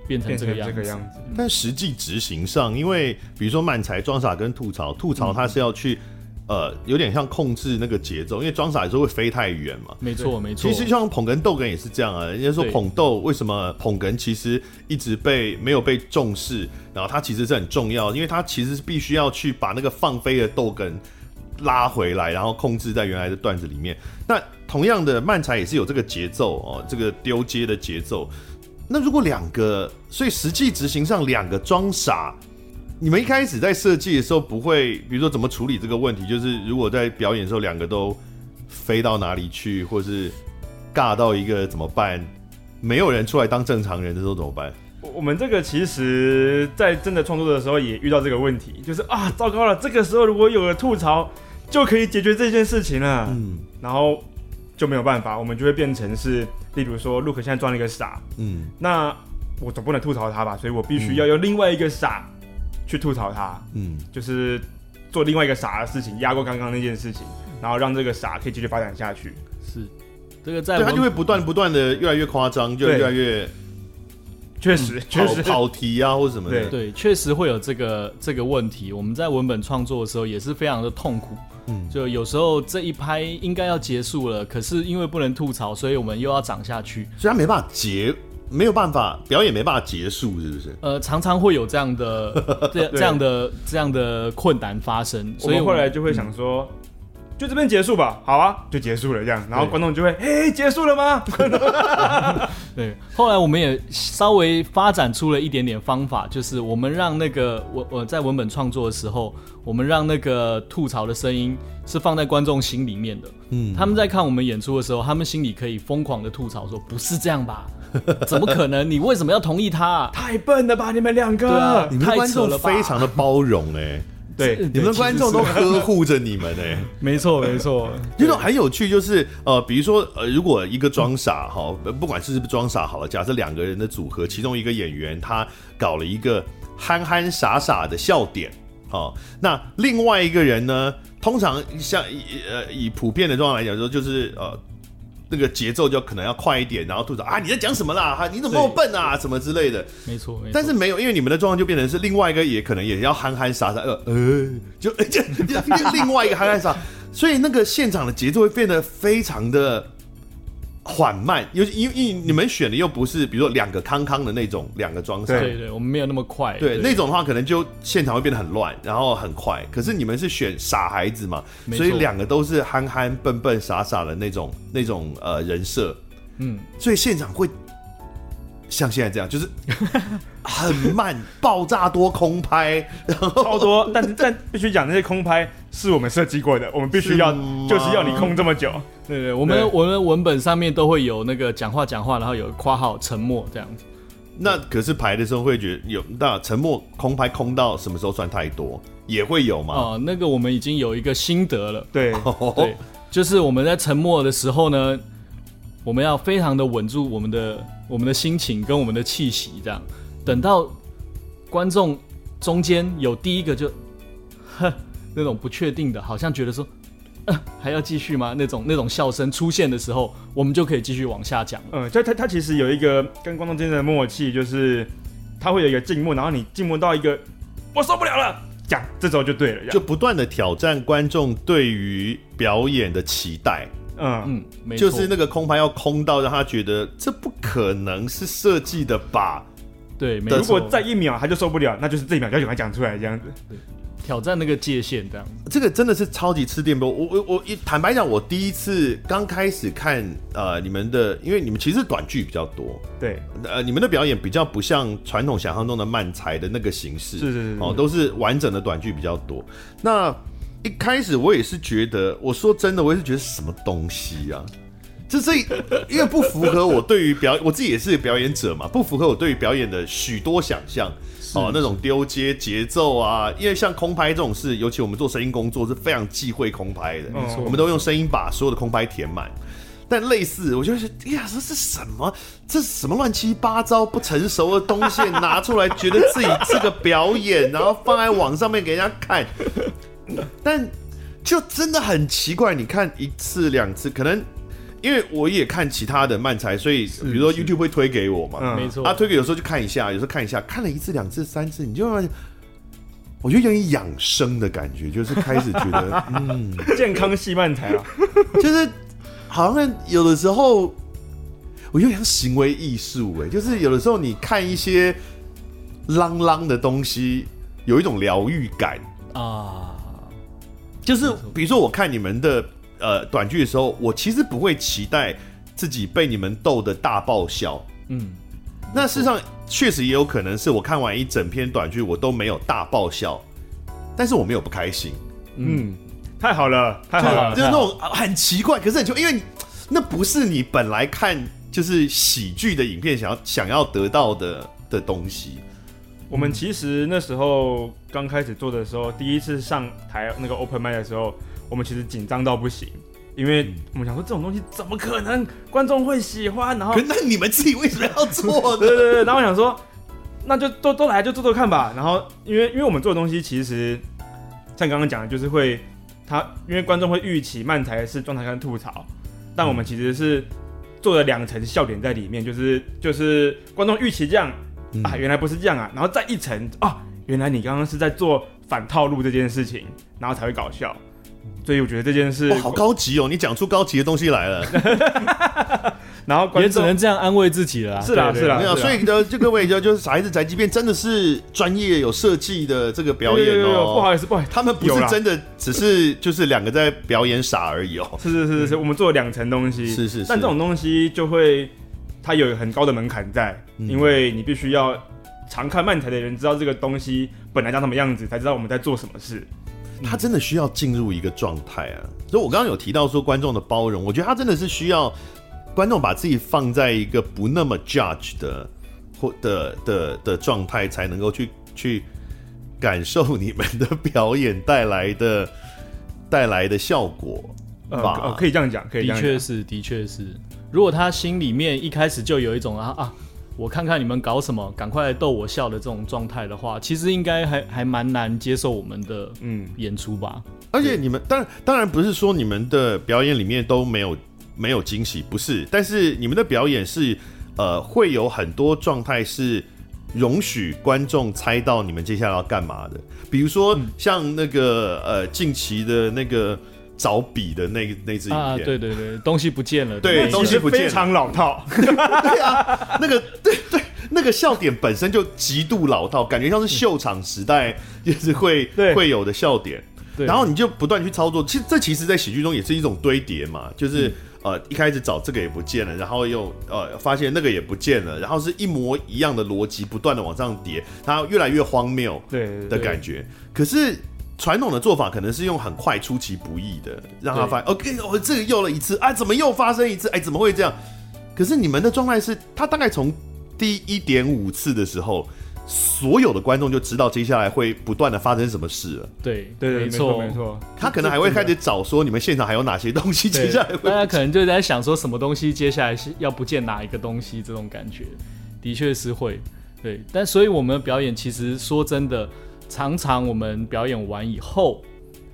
Speaker 3: 变成
Speaker 2: 这个样子。
Speaker 3: 这个样子。
Speaker 1: 但实际执行上，因为比如说漫才装傻跟吐槽，吐槽它是要去、呃有点像控制那个节奏，因为装傻有时候会飞太远嘛。
Speaker 2: 没错，没错。
Speaker 1: 其实像捧哏逗哏也是这样啊，人家
Speaker 2: 说
Speaker 1: 捧逗为什么捧哏其实一直被没有被重视，然后它其实是很重要，因为它其实是必须要去把那个放飞的逗哏拉回来，然后控制在原来的段子里面。那同样的漫才也是有这个节奏哦，这个丢接的节奏。那如果两个，所以实际执行上两个装傻，你们一开始在设计的时候不会，比如说怎么处理这个问题？就是如果在表演的时候两个都飞到哪里去，或是尬到一个怎么办？没有人出来当正常人的时候怎么办？
Speaker 3: 我我们这个其实，在真的创作的时候也遇到这个问题，就是啊，糟糕了，这个时候如果有了吐槽，就可以解决这件事情了。
Speaker 1: 嗯，
Speaker 3: 然后就没有办法，我们就会变成是，例如说，Luke 现在装了一个傻，
Speaker 1: 嗯，
Speaker 3: 那我总不能吐槽他吧，所以我必须要用另外一个傻去吐槽他，
Speaker 1: 嗯，
Speaker 3: 就是做另外一个傻的事情，压过刚刚那件事情，然后让这个傻可以继续发展下去。
Speaker 2: 是，这个在
Speaker 1: 对，他就会不断不断的越来越夸张，就越来越。
Speaker 3: 确实，确实
Speaker 1: 跑题啊，或什么的，
Speaker 2: 对，确实会有这个这个问题。我们在文本创作的时候也是非常的痛苦，嗯，就有时候这一拍应该要结束了，可是因为不能吐槽，所以我们又要涨下去，
Speaker 1: 所以他没办法结，没有办法表演，没办法结束，是不是？
Speaker 2: 呃，常常会有这样的 (laughs) 这这样的这样的困难发生，所以
Speaker 3: 后来就会想说。嗯就这边结束吧，好啊，就结束了这样，然后观众就会，哎，结束了吗？(laughs)
Speaker 2: 对，后来我们也稍微发展出了一点点方法，就是我们让那个我我在文本创作的时候，我们让那个吐槽的声音是放在观众心里面的，嗯，他们在看我们演出的时候，他们心里可以疯狂的吐槽说，不是这样吧？怎么可能？你为什么要同意他啊？
Speaker 3: 太笨了吧，你们两个，
Speaker 1: 对啊，你们观众非常的包容哎。
Speaker 3: 对，
Speaker 1: 你们观众都 (laughs) 呵护着你们呢。(laughs)
Speaker 2: 没错没错。
Speaker 1: 这种很有趣，就是呃，比如说呃，如果一个装傻哈，不管是不是装傻好了，假设两个人的组合，其中一个演员他搞了一个憨憨傻傻的笑点，好，那另外一个人呢，通常像以呃以普遍的状况来讲说，就是呃。那个节奏就可能要快一点，然后吐槽啊，你在讲什么啦？你怎么那么笨啊？什么之类的。
Speaker 2: 没错，没错。
Speaker 1: 但是没有，因为你们的状况就变成是另外一个，也可能也要憨憨傻傻，呃呃，就 (laughs) 就另外一个憨憨傻，所以那个现场的节奏会变得非常的。缓慢，因为因为你们选的又不是，比如说两个康康的那种两个装上，
Speaker 2: 对对，我们没有那么快，
Speaker 1: 对，对。那种的话可能就现场会变得很乱，然后很快。可是你们是选傻孩子嘛，所以两个都是憨憨笨笨傻傻的那种那种呃人设，嗯，所以现场会像现在这样，就是很慢，(laughs) 爆炸多空拍，然后
Speaker 3: 超多，但是但必须讲那些空拍是我们设计过的，我们必须要就是要你空这么久。
Speaker 2: 对对，我们我们文本上面都会有那个讲话讲话，然后有括号沉默这样子。
Speaker 1: 那可是排的时候会觉得有那沉默空拍空到什么时候算太多？也会有吗？
Speaker 2: 哦，那个我们已经有一个心得了。
Speaker 3: 对
Speaker 2: 对，就是我们在沉默的时候呢，我们要非常的稳住我们的我们的心情跟我们的气息，这样等到观众中间有第一个就哼 (laughs) 那种不确定的，好像觉得说。呃、还要继续吗？那种那种笑声出现的时候，我们就可以继续往下讲。
Speaker 3: 嗯，就他他其实有一个跟观众之间的默契，就是他会有一个静默，然后你静默到一个我受不了了，讲这时候就对了，
Speaker 1: 就不断的挑战观众对于表演的期待。
Speaker 3: 嗯
Speaker 2: 嗯，没错，
Speaker 1: 就是那个空拍要空到让他觉得这不可能是设计的吧？
Speaker 2: 对，没错，
Speaker 3: 如果再一秒他就受不了，那就是这一秒就要赶快讲出来这样子。对。
Speaker 2: 挑战那个界限，这样
Speaker 1: 这个真的是超级吃电波。我我我一坦白讲，我第一次刚开始看呃你们的，因为你们其实短剧比较多，
Speaker 3: 对，
Speaker 1: 呃你们的表演比较不像传统想象中的漫才的那个形式，
Speaker 3: 是是是，是，
Speaker 1: 哦，都是完整的短剧比较多。那一开始我也是觉得，我说真的，我也是觉得什么东西啊，这这因为不符合我对于表，我自己也是表演者嘛，不符合我对于表演的许多想象。哦，那种丢接节奏啊，因为像空拍这种事，尤其我们做声音工作是非常忌讳空拍的，没错，我们都用声音把所有的空拍填满。但类似，我就是，哎呀，这是什么？这是什么乱七八糟、不成熟的东西拿出来，觉得自己是个表演，然后放在网上面给人家看。但就真的很奇怪，你看一次两次，可能。因为我也看其他的漫才，所以比如说 YouTube 会推给我嘛，
Speaker 2: 没错。
Speaker 1: 他推给有时候就看一下，有时候看一下，看了一次、两次、三次，你就发现，我觉得有点养生的感觉，就是开始觉得，(laughs) 嗯，
Speaker 3: 健康系漫才啊，(laughs)
Speaker 1: 就是好像有的时候，我有点像行为艺术，哎，就是有的时候你看一些啷啷的东西，有一种疗愈感。啊，就是比如说我看你们的。呃，短剧的时候，我其实不会期待自己被你们逗得大爆笑。嗯，那事实上确实也有可能是我看完一整篇短剧，我都没有大爆笑，但是我没有不开心。
Speaker 3: 嗯，太好了，太好了，
Speaker 1: 就是那种很奇怪，可是很奇怪，因为那不是你本来看就是喜剧的影片想要想要得到的的东西。
Speaker 3: 我们其实那时候刚开始做的时候，第一次上台那个 open mic 的时候。我们其实紧张到不行，因为我们想说这种东西怎么可能观众会喜欢？然后
Speaker 1: 那你们自己为什么要做呢？(laughs)
Speaker 3: 对对对，然后我想说，那就都都来就做做看吧。然后因为因为我们做的东西其实像刚刚讲的，就是会他因为观众会预期漫才是状态跟吐槽，但我们其实是做了两层笑点在里面，就是就是观众预期这样。啊，原来不是这样啊！然后再一层啊，原来你刚刚是在做反套路这件事情，然后才会搞笑。所以我觉得这件事
Speaker 1: 好高级哦，你讲出高级的东西来了。(laughs)
Speaker 3: 然后
Speaker 2: 也只能这样安慰自己了。
Speaker 3: 是啦，是啦，
Speaker 1: 没有。所以呢，就各位就就是小孩子宅急便真的是专业有设计的这个表演哦。
Speaker 3: 不好意思，不好意思，
Speaker 1: 他们不是真的只是就是两个在表演傻而已哦。
Speaker 3: 是是是是，我们做了两层东西。
Speaker 1: 是是是，
Speaker 3: 但这种东西就会。它有很高的门槛在，因为你必须要常看漫才的人知道这个东西本来长什么样子，才知道我们在做什么事。
Speaker 1: 他真的需要进入一个状态啊！所以我刚刚有提到说观众的包容，我觉得他真的是需要观众把自己放在一个不那么 judge 的或的的的状态，才能够去去感受你们的表演带来的带来的效果。
Speaker 3: 呃，哦，可以这样讲，可以这样讲，
Speaker 2: 的确是，的确是。如果他心里面一开始就有一种啊啊，我看看你们搞什么，赶快来逗我笑的这种状态的话，其实应该还还蛮难接受我们的嗯演出吧。
Speaker 1: 而且你们当然当然不是说你们的表演里面都没有没有惊喜，不是，但是你们的表演是呃会有很多状态是容许观众猜到你们接下来要干嘛的，比如说像那个呃近期的那个。找笔的那那支影片，啊，
Speaker 2: 对对对，东西不见了，
Speaker 1: 对，东西不见了，
Speaker 3: 非常老套，(laughs)
Speaker 1: 对啊，那个对对，那个笑点本身就极度老套，感觉像是秀场时代就是会会有的笑点，然后你就不断去操作，其实这其实，在喜剧中也是一种堆叠嘛，就是呃一开始找这个也不见了，然后又呃发现那个也不见了，然后是一模一样的逻辑不断的往上叠，它越来越荒谬，对。的感觉，可是。传统的做法可能是用很快、出其不意的，让他发现，OK，我这个又了一次，啊，怎么又发生一次？哎，怎么会这样？可是你们的状态是，他大概从第一点五次的时候，所有的观众就知道接下来会不断的发生什么事了。
Speaker 2: 对对，没错没错。
Speaker 1: 他可能还会开始找说，你们现场还有哪些东西？接下来，大
Speaker 2: 家可能就在想说，什么东西接下来是要不见哪一个东西？这种感觉，的确是会。对，但所以我们的表演其实说真的。常常我们表演完以后，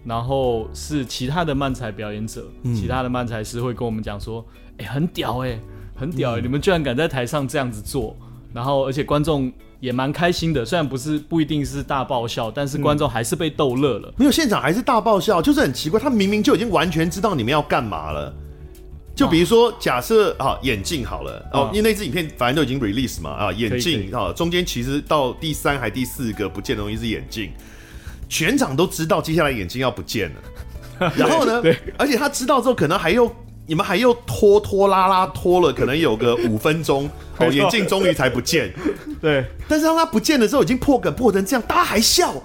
Speaker 2: 然后是其他的漫才表演者，嗯、其他的漫才师会跟我们讲说：“哎、欸，很屌哎、欸，很屌哎、欸，嗯、你们居然敢在台上这样子做。”然后而且观众也蛮开心的，虽然不是不一定是大爆笑，但是观众还是被逗乐了、嗯。
Speaker 1: 没有现场还是大爆笑，就是很奇怪，他明明就已经完全知道你们要干嘛了。就比如说，假设啊，眼镜好了哦，因为那支影片反正都已经 release 嘛啊，眼镜啊，中间其实到第三还第四个不见的东西是眼镜，全场都知道接下来眼镜要不见了，(laughs) 然后呢，而且他知道之后，可能还又你们还又拖拖拉拉拖了，可能有个五分钟哦，眼镜终于才不见，(laughs)
Speaker 3: 对，但是当他不见的时候，已经破梗破成这样，大家还笑，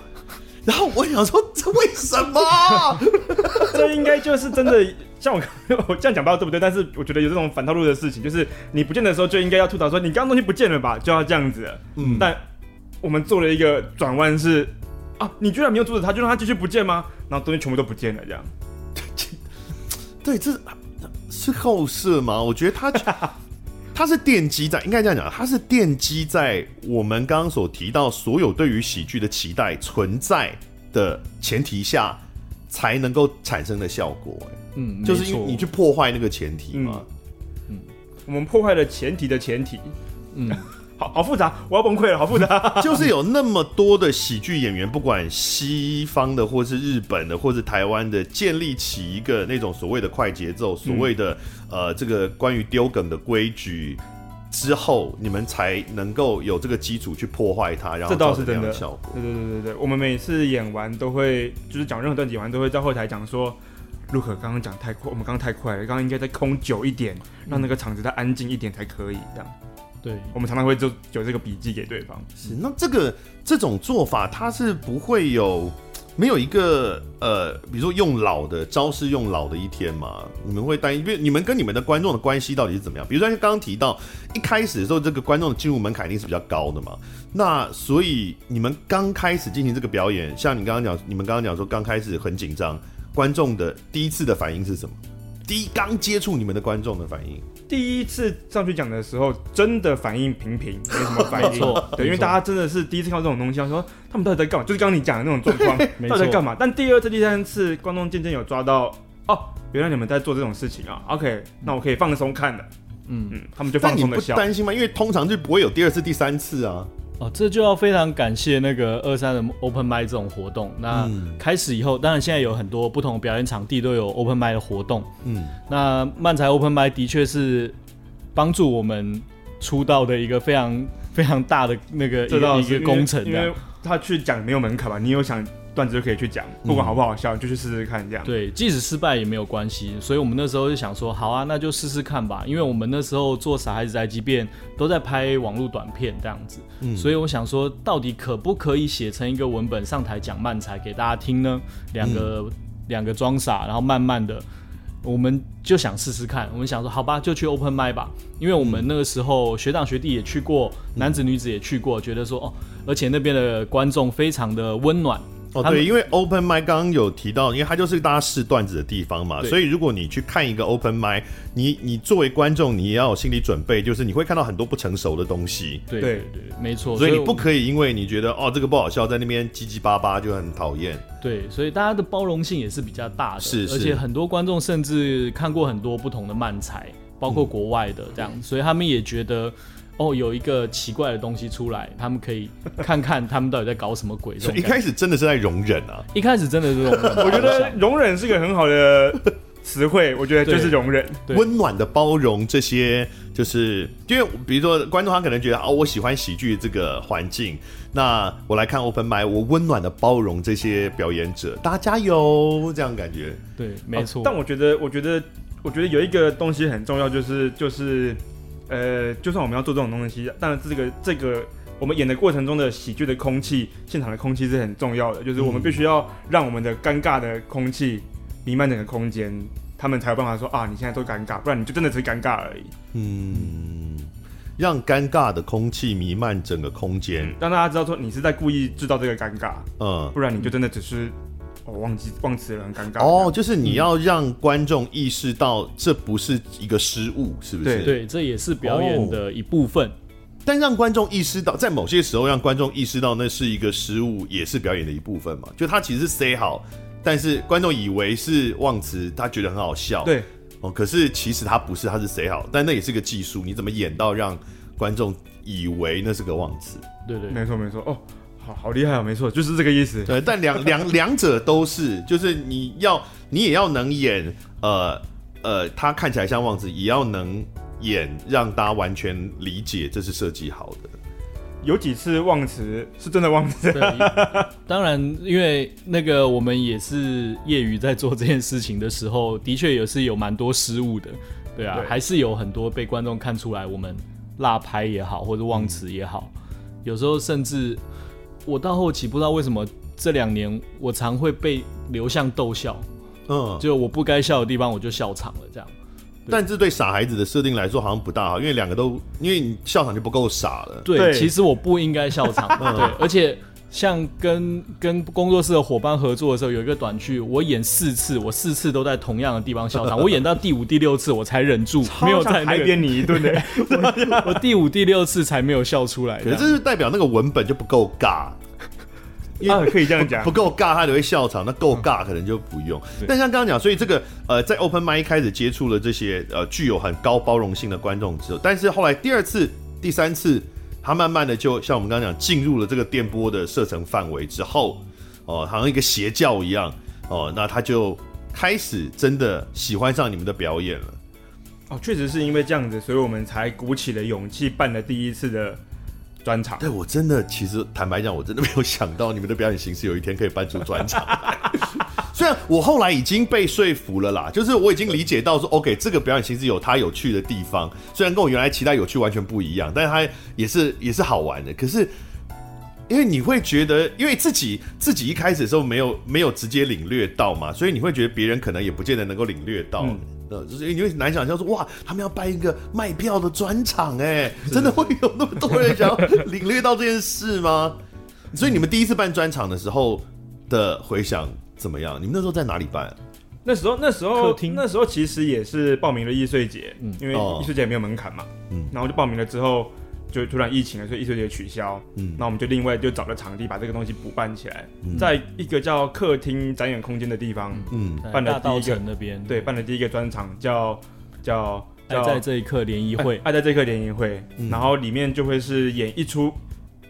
Speaker 3: 然后我想说，这为什么？(laughs) 这应该就是真的。像我我这样讲不知道对不对，但是我觉得有这种反套路的事情，就是你不见的时候就应该要吐槽说你刚刚东西不见了吧，就要这样子。嗯，但我们做了一个转弯是啊，你居然没有阻止他，就让他继续不见吗？然后东西全部都不见了，这样。对，这是后设吗？我觉得他他是奠基在，应该这样讲，他是奠基在我们刚刚所提到所有对于喜剧的期待存在的前提下。才能够产生的效果，哎，嗯，就是因为你去破坏那个前提嘛，嗯，我们破坏了前提的前提，嗯，(laughs) 好好复杂，我要崩溃了，好复杂，(laughs) 就是有那么多的喜剧演员，不管西方的，或是日本的，或是台湾的，建立起一个那种所谓的快节奏，所谓的呃，这个关于丢梗的规矩。之后你们才能够有这个基础去破坏它，然后这倒是真的。效果。对对对对对，我们每次演完都会，就是讲任何段子演完都会在后台讲说，陆可刚刚讲太快，我们刚刚太快了，刚刚应该再空久一点，让那个场子再安静一点才可以。这样，对，我们常常会就有这个笔记给对方。是，那这个这种做法，它是不会有。没有一个呃，比如说用老的招式用老的一天嘛？你们会担心，因为你们跟你们的观众的关系到底是怎么样？比如说刚刚提到一开始的时候，这个观众的进入门槛一定是比较高的嘛。那所以你们刚开始进行这个表演，像你刚刚讲，你们刚刚讲说刚开始很紧张，观众的第一次的反应是什么？
Speaker 1: 第一刚接触你们的观众的反应？
Speaker 3: 第一次上去讲的时候，真的反应平平，没什么反应。(laughs) 对，因为大家真的是第一次看到这种东西，说他们到底在干嘛？就是刚刚你讲的那种状况，到底在干嘛？但第二次、第三次，观众渐渐有抓到，哦，原来你们在做这种事情啊。OK，那我可以放松看的。嗯嗯，他们就放松的笑。
Speaker 1: 担心吗？因为通常就不会有第二次、第三次啊。
Speaker 2: 哦，这就要非常感谢那个二三的 Open Mic 这种活动。那开始以后，当然现在有很多不同的表演场地都有 Open Mic 的活动。嗯，那漫才 Open Mic 的确是帮助我们出道的一个非常非常大的那个一个一个工程。
Speaker 3: 因为他去讲没有门槛嘛，你有想。段子就可以去讲，不管好不好笑，嗯、就去试试看这样。
Speaker 2: 对，即使失败也没有关系。所以我们那时候就想说，好啊，那就试试看吧。因为我们那时候做傻孩子宅急便都在拍网络短片这样子，嗯、所以我想说，到底可不可以写成一个文本上台讲漫才给大家听呢？两个两、嗯、个装傻，然后慢慢的，我们就想试试看。我们想说，好吧，就去 open mic 吧。因为我们那个时候学长学弟也去过，男子女子也去过，觉得说哦，而且那边的观众非常的温暖。
Speaker 1: 哦，对，因为 Open Mic 刚刚有提到，因为它就是大家试段子的地方嘛，所以如果你去看一个 Open Mic，你你作为观众，你也要有心理准备，就是你会看到很多不成熟的东西。
Speaker 2: 对对对，没错。
Speaker 1: 所以你不可以因为你觉得哦这个不好笑，在那边叽叽巴巴就很讨厌。
Speaker 2: 对，所以大家的包容性也是比较大的，
Speaker 1: 是，是，
Speaker 2: 而且很多观众甚至看过很多不同的漫才，包括国外的这样，嗯、所以他们也觉得。哦，有一个奇怪的东西出来，他们可以看看他们到底在搞什么鬼。
Speaker 1: 所以一开始真的是在容忍啊，
Speaker 2: 一开始真的是容忍。(laughs)
Speaker 3: 我觉得容忍是一个很好的词汇，我觉得就是容忍，
Speaker 1: 温暖的包容这些，就是因为比如说观众他可能觉得哦，我喜欢喜剧这个环境，那我来看 Open Mic，我温暖的包容这些表演者，大家加油，这样感觉。
Speaker 2: 对，没错。
Speaker 3: 但我觉得，我觉得，我觉得有一个东西很重要，就是就是。呃，就算我们要做这种东西，当然这个这个我们演的过程中的喜剧的空气，现场的空气是很重要的。就是我们必须要让我们的尴尬的空气弥漫整个空间，他们才有办法说啊，你现在都尴尬，不然你就真的是尴尬而已。
Speaker 1: 嗯，让尴尬的空气弥漫整个空间，
Speaker 3: 让大家知道说你是在故意制造这个尴尬，嗯，不然你就真的只是。我、哦、忘记忘词了，很尴尬。
Speaker 1: 哦，就是你要让观众意识到这不是一个失误，是不是？
Speaker 2: 对对，这也是表演的一部分。哦、
Speaker 1: 但让观众意识到，在某些时候让观众意识到那是一个失误，也是表演的一部分嘛？就他其实是 say 好，但是观众以为是忘词，他觉得很好笑。
Speaker 3: 对，
Speaker 1: 哦，可是其实他不是，他是 say 好，但那也是个技术，你怎么演到让观众以为那是个忘词？
Speaker 3: 对，对对，没错没错哦。好好厉害啊！没错，就是这个意思。
Speaker 1: 对，但两两 (laughs) 两者都是，就是你要你也要能演，呃呃，他看起来像忘词，也要能演让大家完全理解这是设计好的。
Speaker 3: 有几次忘词是真的忘词。
Speaker 2: 对，(laughs) 当然，因为那个我们也是业余在做这件事情的时候，的确也是有蛮多失误的。对啊，对还是有很多被观众看出来我们落拍也好，或者忘词也好，嗯、有时候甚至。我到后期不知道为什么这两年我常会被流向逗笑，嗯，就我不该笑的地方我就笑场了这样。
Speaker 1: 但这对傻孩子的设定来说好像不大好，因为两个都因为你笑场就不够傻了。
Speaker 2: 对，对其实我不应该笑场，(laughs) 嗯、对，而且像跟跟工作室的伙伴合作的时候，有一个短剧，我演四次，我四次都在同样的地方笑场，我演到第五、第六次我才忍住，没有在
Speaker 3: 海边你一顿的，(laughs)
Speaker 2: 我第五、第六次才没有笑出来。
Speaker 1: 可是这是代表那个文本就不够尬。
Speaker 3: 啊，可以这样讲，
Speaker 1: 不够尬他就会笑场，那够尬可能就不用。嗯、但像刚刚讲，所以这个呃，在 Open Mic 一开始接触了这些呃具有很高包容性的观众之后，但是后来第二次、第三次，他慢慢的就像我们刚刚讲，进入了这个电波的射程范围之后，哦、呃，好像一个邪教一样，哦、呃，那他就开始真的喜欢上你们的表演了。
Speaker 3: 哦，确实是因为这样子，所以我们才鼓起了勇气办了第一次的。专场，
Speaker 1: 对，我真的，其实坦白讲，我真的没有想到你们的表演形式有一天可以办出专场。(laughs) 虽然我后来已经被说服了啦，就是我已经理解到说，OK，这个表演形式有它有趣的地方，虽然跟我原来期待有趣完全不一样，但是它也是也是好玩的。可是因为你会觉得，因为自己自己一开始的时候没有没有直接领略到嘛，所以你会觉得别人可能也不见得能够领略到。嗯呃，就是你会难想象说，哇，他们要办一个卖票的专场，哎，真的会有那么多人想要领略到这件事吗？所以你们第一次办专场的时候的回响怎么样？你们那时候在哪里办？
Speaker 3: 那时候那时候
Speaker 2: 客厅？
Speaker 3: 那时候其实也是报名了艺穗节，
Speaker 2: 嗯。
Speaker 3: 因为
Speaker 1: 哦。
Speaker 3: 艺穗节也没有门槛嘛，
Speaker 1: 嗯。
Speaker 3: 然后就报名了之后，就突然疫情了，所以艺穗节取消，
Speaker 1: 嗯。
Speaker 3: 那我们就另外就找了场地把这个东西补办起来，
Speaker 1: 嗯。
Speaker 3: 在一个叫客厅展演空间的地方，
Speaker 1: 嗯。
Speaker 3: 办了第一个
Speaker 2: 城那边，
Speaker 3: 对，办了第一个专场叫叫
Speaker 2: 爱
Speaker 3: 叫
Speaker 2: 在这一刻联谊会，
Speaker 3: 爱在这一刻联谊会，
Speaker 1: 嗯。
Speaker 3: 然后里面就会是演一出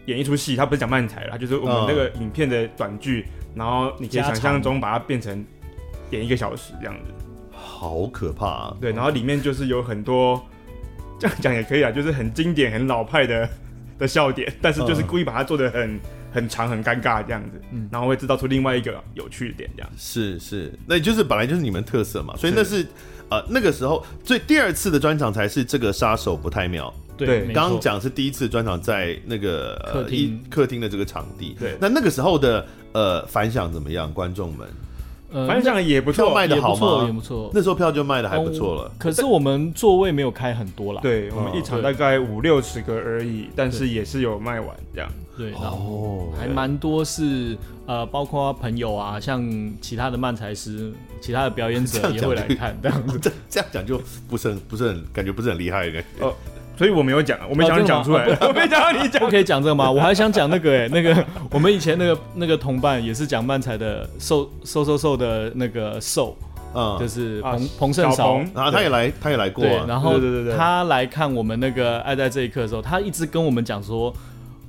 Speaker 3: 演一出戏，它不是讲漫才了，它就是我们那个影片的短剧，然后你可以想象中把它变成演一个小时这样子。
Speaker 1: 好可怕、啊。
Speaker 3: 对，然后里面就是有很多这样讲也可以啊，(laughs) 就是很经典、很老派的 (laughs) 的笑点，但是就是故意把它做的很很长、很尴尬这样子，
Speaker 2: 嗯
Speaker 3: 然后会制造出另外一个有趣的点这样。
Speaker 1: 是是，那就是本来就是你们特色嘛，所以那是呃那个时候，所以第二次的专场才是这个杀手不太妙。
Speaker 3: 对
Speaker 2: 没
Speaker 1: 刚
Speaker 2: 刚
Speaker 1: 讲是第一次专场在那个呃
Speaker 2: 客厅
Speaker 1: 一客厅的这个场地，
Speaker 3: 对
Speaker 1: 那那个时候的呃反响怎么样？观众们
Speaker 2: 呃
Speaker 3: 反响也不错，
Speaker 1: 票卖的好
Speaker 2: 也不错，也？不错。
Speaker 1: 那时候票就卖的还不错了。
Speaker 2: 可是我们座位没有开很多啦，
Speaker 3: 对我们一场大概五六十个而已，但是也是有卖完这样。
Speaker 2: 对，然后
Speaker 1: 哦
Speaker 2: 还蛮多是呃，包括朋友啊，像其他的漫才师、其他的表演者也会来看这样子。(laughs)
Speaker 1: 这这样讲就不是很不是很感觉不是很厉害的感觉。
Speaker 3: 所以我没有讲，我没想讲出来，(laughs) 我没讲到你讲。(laughs)
Speaker 2: 不可以讲这个吗？我还想讲那个哎、(laughs) 那个我们以前那个那个同伴也是讲漫才的瘦瘦瘦瘦的那个瘦，
Speaker 1: 嗯，
Speaker 2: 就是
Speaker 3: 啊
Speaker 2: 彭彭盛韶
Speaker 3: 小彭。
Speaker 1: 然后他也来他也来过
Speaker 2: 对，
Speaker 1: 啊。
Speaker 2: 然后
Speaker 3: 对对对对
Speaker 2: 他来看我们那个爱在这一刻的时候，他一直跟我们讲说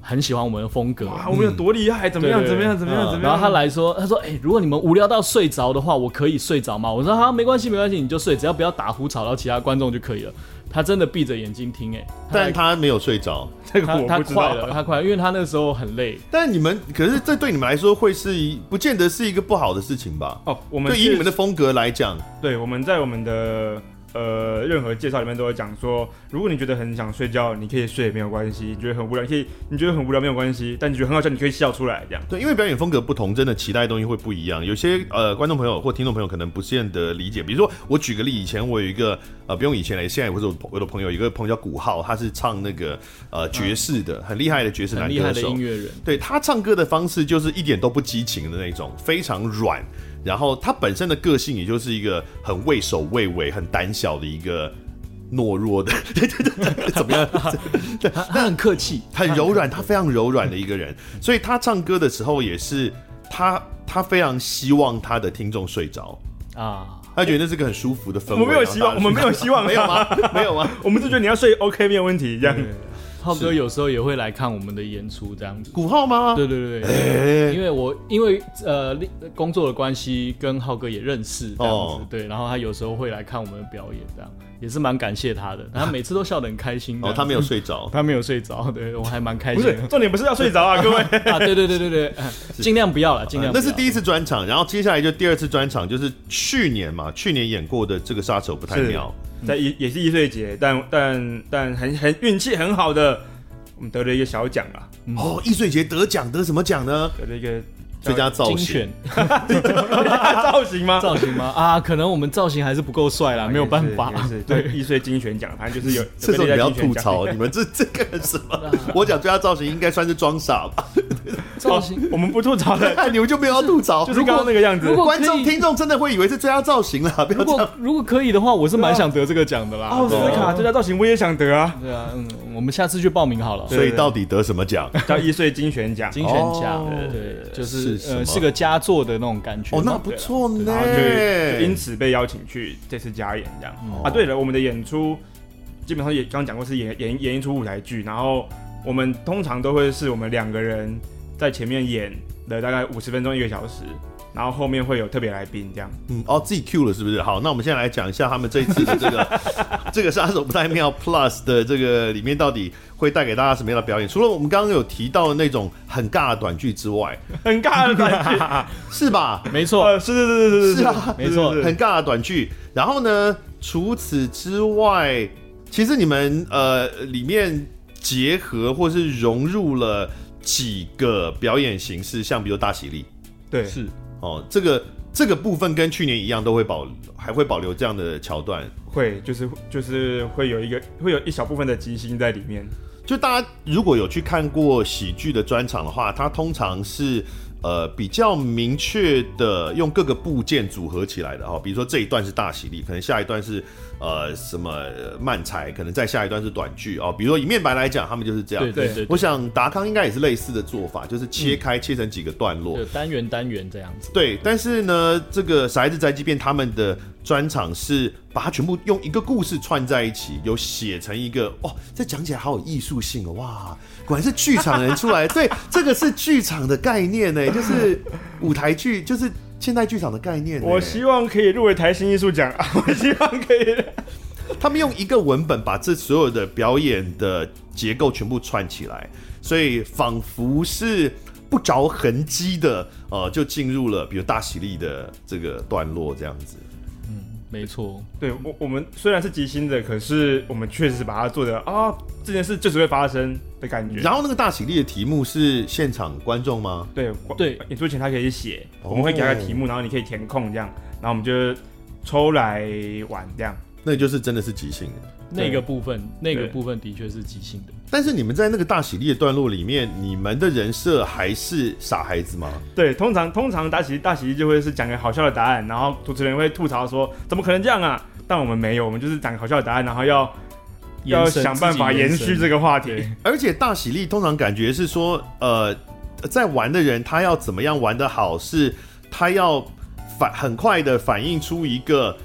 Speaker 2: 很喜欢我们的风格。
Speaker 3: 哇，我们有多厉害？怎
Speaker 2: 么样？
Speaker 3: 怎么样？怎么样？
Speaker 1: 嗯
Speaker 3: 怎么样？
Speaker 2: 然后他来说，他说：“哎、如果你们无聊到睡着的话，我可以睡着吗？”我说：“好，没关系，没关系，你就睡，只要不要打呼吵到其他观众就可以了。”他真的闭着眼睛听、哎，
Speaker 1: 但他没有睡着。(laughs)
Speaker 3: 这个
Speaker 2: 他他
Speaker 3: 我不知道。
Speaker 2: 快了，他快了，因为他那个时候很累。
Speaker 1: 但你们可是这对你们来说会是一不见得是一个不好的事情吧？
Speaker 3: 哦，我们
Speaker 1: 对以你们的风格来讲，
Speaker 3: 对，我们在我们的呃任何介绍里面都会讲说，如果你觉得很想睡觉，你可以睡没有关系；你觉得很无聊，你可以你觉得很无聊没有关系，但你觉得很好笑，你可以笑出来这样。
Speaker 1: 对，因为表演风格不同，真的期待的东西会不一样。有些呃观众朋友或听众朋友可能不见得理解。比如说，我举个例，以前我有一个呃，不用以前了，现在我是我的朋友，有一个朋友叫古浩，他是唱那个呃爵士的，很厉害的爵士
Speaker 2: 很厉害的
Speaker 1: 男歌手。
Speaker 2: 音乐人，
Speaker 1: 对，他唱歌的方式就是一点都不激情的那种，非常软。然后他本身的个性也就是一个很畏首畏尾、很胆小的一个懦弱的，对对对，怎么样？
Speaker 2: 他他很客气，
Speaker 1: 很柔软，他非常柔软的一个人，所以他唱歌的时候也是他他非常希望他的听众睡着，
Speaker 2: 啊。
Speaker 1: 他觉得那是个很舒服的氛围。
Speaker 3: 我们没有希望，我们没有希望，
Speaker 1: 没有吗？没有吗？(laughs)
Speaker 3: 我们就觉得你要睡 OK 没有问题这样。
Speaker 2: 浩哥有时候也会来看我们的演出，这样子。
Speaker 1: 古浩吗？
Speaker 2: 对对对对，
Speaker 1: 欸
Speaker 2: 因为我因为呃工作的关系，跟浩哥也认识这样子，
Speaker 1: 哦
Speaker 2: 对，然后他有时候会来看我们的表演，这样也是蛮感谢他的。他每次都笑得很开心。
Speaker 1: 哦，他没有睡着。(laughs)
Speaker 2: 他没有睡着，对我还蛮
Speaker 3: 开
Speaker 2: 心的。
Speaker 3: 是重点，不是要睡着啊，(laughs) 各位。
Speaker 2: 啊，对对对对对，(laughs) 尽量不要了，尽量不要。
Speaker 1: 那是第一次专场，然后接下来就第二次专场，就是去年嘛，去年演过的这个杀手不太妙。
Speaker 3: 在也也是易碎节，但但但很很运气很好的，我们得了一个小奖啊，
Speaker 1: 哦，易碎节得奖得什么奖呢？
Speaker 3: 得了一个
Speaker 1: 最佳造
Speaker 2: 精
Speaker 1: 型
Speaker 2: 选。
Speaker 3: 造型吗？
Speaker 2: 造型吗？啊，可能我们造型还是不够帅啦，没有办法。
Speaker 3: 也是对易碎精选奖，反正就是有。
Speaker 1: 这时候你不要吐槽，(laughs) 你们这这个什么？我讲最佳造型应该算是装傻吧？
Speaker 2: 造型
Speaker 3: 哦我们不吐槽的，
Speaker 1: 你们就没有要吐槽，
Speaker 3: 就是刚刚那个样子
Speaker 2: 如。果
Speaker 1: 观众听众真的会以为是最佳造型啦，不要
Speaker 2: 如果
Speaker 1: 这样。
Speaker 2: 如果可以的话，我是蛮想得这个奖的啦。
Speaker 3: 奥斯
Speaker 2: 对
Speaker 3: 卡最佳造型我也想得啊，
Speaker 2: 对啊，嗯，我们下次去报名好了。
Speaker 1: 所以到底得什么奖？
Speaker 3: 叫易碎精选奖。
Speaker 2: 精选奖
Speaker 1: 哦，
Speaker 2: 对，就是
Speaker 1: 是
Speaker 2: 呃是个佳作的那种感觉。
Speaker 1: 哦，那不错呢
Speaker 3: 然。后就就因此被邀请去这次加演这样、啊。对了，我们的演出基本上也刚刚讲过是演演演一出舞台剧，然后我们通常都会是我们两个人在前面演了大概五十分钟一个小时，然后后面会有特别来宾这样。
Speaker 1: 嗯，哦，自己 Q 了是不是？好，那我们现在来讲一下他们这一次的这个 (laughs) 这个杀手不太妙 Plus 的这个里面到底会带给大家什么样的表演？除了我们刚刚有提到的那种很尬的短剧之外，
Speaker 3: 很尬的短剧，(laughs)
Speaker 1: 是吧？
Speaker 2: 没错，
Speaker 3: 呃，是是是是是
Speaker 1: 是啊
Speaker 3: 没错
Speaker 1: 很尬的短剧。然后呢，除此之外，其实你们呃里面结合或是融入了几个表演形式，像比如大喜力
Speaker 3: 对，
Speaker 2: 是
Speaker 1: 哦，这个这个部分跟去年一样，都会保还会保留这样的桥段。
Speaker 3: 会就是就是会有一个会有一小部分的即兴在里面。
Speaker 1: 就大家如果有去看过喜剧的专场的话，它通常是呃比较明确的用各个部件组合起来的哈，比如说这一段是大喜力，可能下一段是呃什么漫才，可能再下一段是短剧哦。比如说以面板来讲，他们就是
Speaker 2: 这样。对对
Speaker 1: 我想达康应该也是类似的做法，就是切开、嗯、切成几个段落，
Speaker 2: 单元单元这样子。
Speaker 1: 对，但是呢，这个傻孩子宅急便他们的专场是把它全部用一个故事串在一起，有写成一个哦，这讲起来好有艺术性哦，哇！果然是剧场人出来，对，这个是剧场的概念呢，就是舞台剧，就是现代剧场的概念。
Speaker 3: 我希望可以入围台新艺术奖啊！(laughs) 我希望可以。
Speaker 1: 他们用一个文本把这所有的表演的结构全部串起来，所以仿佛是不着痕迹的，呃，就进入了比如大喜利的这个段落这样子。
Speaker 2: 没错，
Speaker 3: 对我我们虽然是即兴的，可是我们确实把它做的啊，这件事就是会发生的感觉。
Speaker 1: 然后那个大喜力的题目是现场观众吗？
Speaker 3: 对对，演出前他可以写，我们会给他个题目，然后你可以填空这样，然后我们就抽来玩这样。
Speaker 1: 那就是真的是即兴的，
Speaker 2: 那个部分，那个部分的确是即兴的。
Speaker 1: 但是你们在那个大喜利的段落里面，你们的人设还是傻孩子吗？
Speaker 3: 对，通常通常大喜大喜利就会是讲个好笑的答案，然后主持人会吐槽说怎么可能这样啊？但我们没有，我们就是讲个好笑的答案，然后要要想办法延续这个话题。
Speaker 1: 而且大喜利通常感觉是说，呃，在玩的人他要怎么样玩得好，是他要反很快的反映出一个。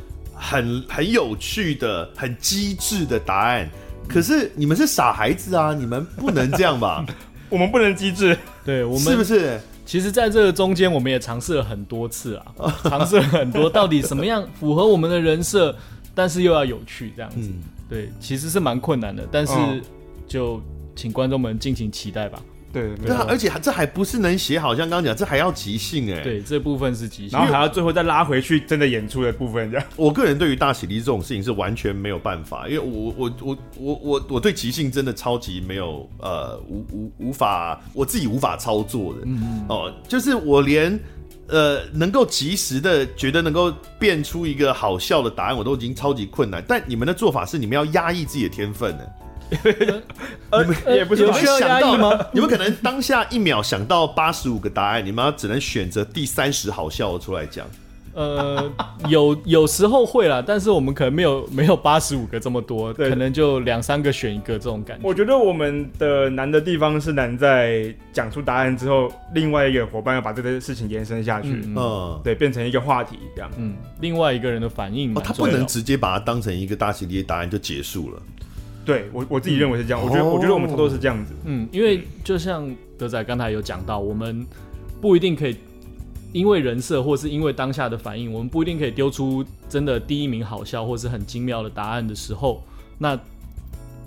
Speaker 1: 很很有趣的、很机智的答案，可是你们是傻孩子啊！你们不能这样吧？(laughs)
Speaker 3: 我们不能机智，
Speaker 2: 对我们
Speaker 1: 是不是？
Speaker 2: 其实，在这个中间，我们也尝试了很多次啊，尝试了很多，到底什么样符合我们的人设，但是又要有趣，这样子。嗯、对，其实是蛮困难的，但是就请观众们敬请期待吧。
Speaker 3: 对
Speaker 1: 对啊，而且这还不是能写好，像刚刚讲，这还要即兴哎。
Speaker 2: 对，这部分是即兴，
Speaker 3: 然后还要最后再拉回去真的演出的部分这样。
Speaker 1: 我个人对于大喜力这种事情是完全没有办法，因为我我我我我我对即兴真的超级没有呃无无无法我自己无法操作的。嗯嗯。哦，就是我连呃能够及时的觉得能够变出一个好笑的答案，我都已经超级困难。但你们的做法是你们要压抑自己的天分呢？(laughs)
Speaker 3: 呃，也不是
Speaker 2: 有需要压抑吗？
Speaker 1: 你们可能当下一秒想到八十五个答案，你们要只能选择第三十好笑的出来讲。
Speaker 2: 呃，有有时候会啦，但是我们可能没有 (laughs) 没有八十五个这么多，可能就两三个选一个这种感觉。
Speaker 3: 我觉得我们的难的地方是难在讲出答案之后，另外一个伙伴要把这个事情延伸下去，嗯，嗯对，变成一个话题这样。
Speaker 2: 嗯，另外一个人的反应，
Speaker 1: 哦，他不能直接把它当成一个大喜利的答案就结束了。
Speaker 3: 对我我自己认为是这样，嗯、我觉得、哦、我觉得我们差不多是这样子，
Speaker 2: 嗯，因为就像德仔刚才有讲到，我们不一定可以因为人设或是因为当下的反应，我们不一定可以丢出真的第一名好笑或是很精妙的答案的时候，那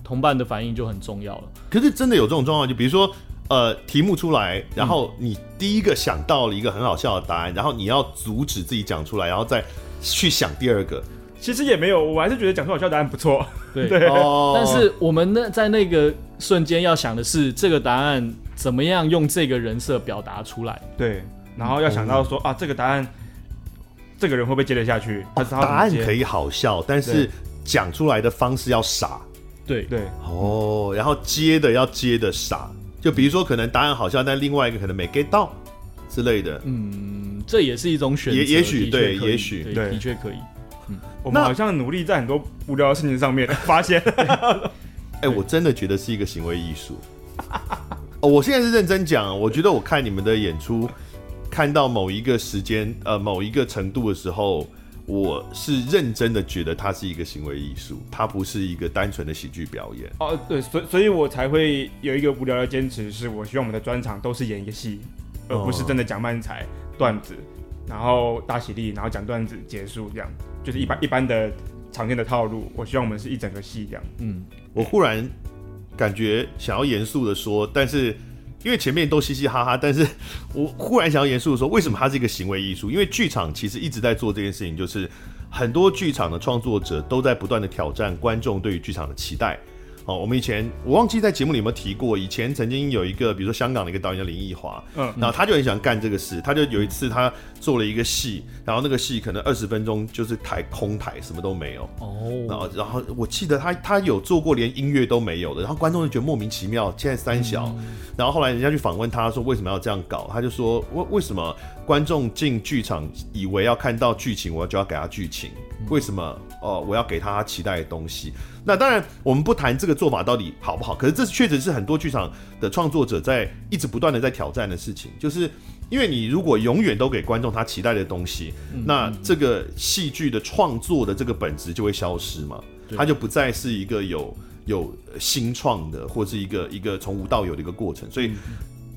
Speaker 2: 同伴的反应就很重要了。
Speaker 1: 可是真的有这种状况，就比如说呃题目出来，然后你第一个想到了一个很好笑的答案，然后你要阻止自己讲出来，然后再去想第二个。
Speaker 3: 其实也没有，我还是觉得讲出好笑答案不错。
Speaker 2: 对 (laughs) 对，哦、但是我们呢，在那个瞬间要想的是，这个答案怎么样用这个人设表达出来？
Speaker 3: 对，然后要想到说、嗯、啊，这个答案，这个人会不会接得下去？
Speaker 1: 哦、答案可以好笑，但是讲出来的方式要傻。
Speaker 2: 对对，
Speaker 1: 哦，然后接的要接的傻，就比如说可能答案好笑，但另外一个可能没 get 到之类的。
Speaker 2: 嗯，这也是一种选择。
Speaker 1: 也也许对，也许
Speaker 2: 对，的确可以。
Speaker 3: 嗯，我们好像努力在很多无聊的事情上面 (laughs) 发现。(laughs)
Speaker 1: 哎，我真的觉得是一个行为艺术。(laughs) 哦，我现在是认真讲，我觉得我看你们的演出，看到某一个时间，呃，某一个程度的时候，我是认真的觉得它是一个行为艺术，它不是一个单纯的喜剧表演。
Speaker 3: 哦，对，所以所以我才会有一个无聊的坚持，是我希望我们的专场都是演一个戏，而不是真的讲漫才段子。然后大喜力，然后讲段子结束，这样就是一般一般的常见的套路。我希望我们是一整个戏这样。
Speaker 1: 嗯，我忽然感觉想要严肃的说，但是因为前面都嘻嘻哈哈，但是我忽然想要严肃的说，为什么它是一个行为艺术？因为剧场其实一直在做这件事情，就是很多剧场的创作者都在不断的挑战观众对于剧场的期待。哦，我们以前我忘记在节目里有没有提过，以前曾经有一个，比如说香港的一个导演叫林奕华，嗯，然后他就很喜欢干这个事，他就有一次他做了一个戏，然后那个戏可能二十分钟就是台空台，什么都没有，哦，然后然后我记得他他有做过连音乐都没有的，然后观众就觉得莫名其妙，现在三小，嗯、然后后来人家去访问他说为什么要这样搞，他就说为为什么观众进剧场以为要看到剧情，我就要给他剧情，为什么哦、呃、我要给他他期待的东西？那当然，我们不谈这个做法到底好不好，可是这确实是很多剧场的创作者在一直不断的在挑战的事情，就是因为你如果永远都给观众他期待的东西，那这个戏剧的创作的这个本质就会消失嘛，它就不再是一个有有新创的，或是一个一个从无到有的一个过程，所以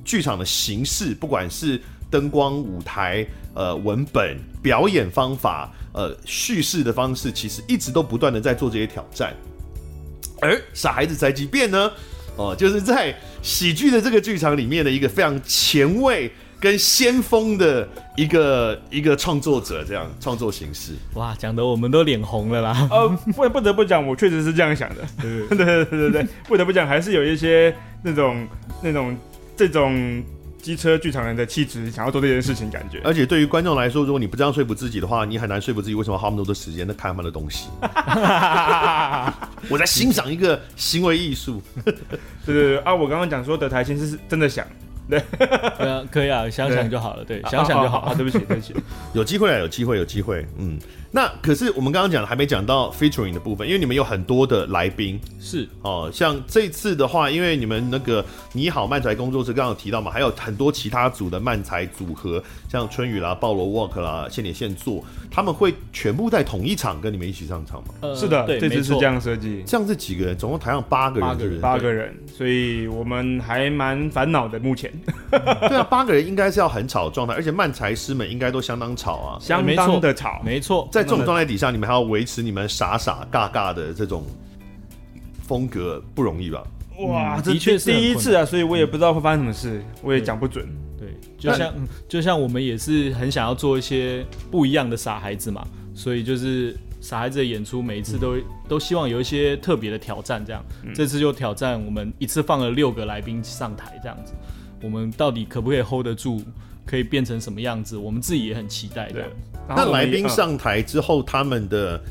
Speaker 1: 剧场的形式，不管是灯光、舞台、呃文本、表演方法、呃叙事的方式，其实一直都不断的在做这些挑战。而傻孩子宅急便呢？哦，就是在喜剧的这个剧场里面的一个非常前卫跟先锋的一个一个创作者，这样创作形式。
Speaker 2: 哇，讲的我们都脸红了啦！
Speaker 3: 呃，不不得不讲，我确实是这样想的。对对对 (laughs) 对对，不得不讲，还是有一些那种那种这种。机车剧场人的气质，想要做这件事情，感觉。
Speaker 1: 而且对于观众来说，如果你不这样说服自己的话，你很难说服自己为什么花那么多的时间在看他们的东西。(laughs) 我在欣赏一个行为艺术。(laughs)
Speaker 3: 对对对啊！我刚刚讲说德台新是真的想。对，(laughs)
Speaker 2: 对啊，可以啊，想想就好了。对，想想就好。
Speaker 3: 啊，对不起，对不起。(laughs)
Speaker 1: 有机会啊，有机会，有机会。嗯。那可是我们刚刚讲的还没讲到 featuring 的部分，因为你们有很多的来宾，
Speaker 2: 是
Speaker 1: 哦，像这次的话，因为你们那个你好漫才工作室刚刚有提到嘛，还有很多其他组的漫才组合，像春雨啦、暴罗 walk 啦、现点现做，他们会全部在同一场跟你们一起上场吗？
Speaker 3: 呃，是的，对，这次是这样设计。
Speaker 1: 这样是几个人？总共台上八个人，八个人，
Speaker 3: 八个人，所以我们还蛮烦恼的。目前，(laughs)
Speaker 1: 对啊，八个人应该是要很吵的状态，而且漫才师们应该都相当吵啊，
Speaker 3: 相当的吵，
Speaker 2: 没错。
Speaker 1: 在这种状态底下，你们还要维持你们傻傻尬尬的这种风格，不容易吧？
Speaker 3: 哇，的确是第一次啊，所以我也不知道会发生什么事，我也讲不准。
Speaker 2: 对，就像就像我们也是很想要做一些不一样的傻孩子嘛，所以就是傻孩子的演出，每一次都、嗯、都希望有一些特别的挑战。这样，嗯、这次就挑战我们一次放了六个来宾上台，这样子，我们到底可不可以 hold 得住？可以变成什么样子？我们自己也很期待的。
Speaker 1: 那来宾上台之后，他们的，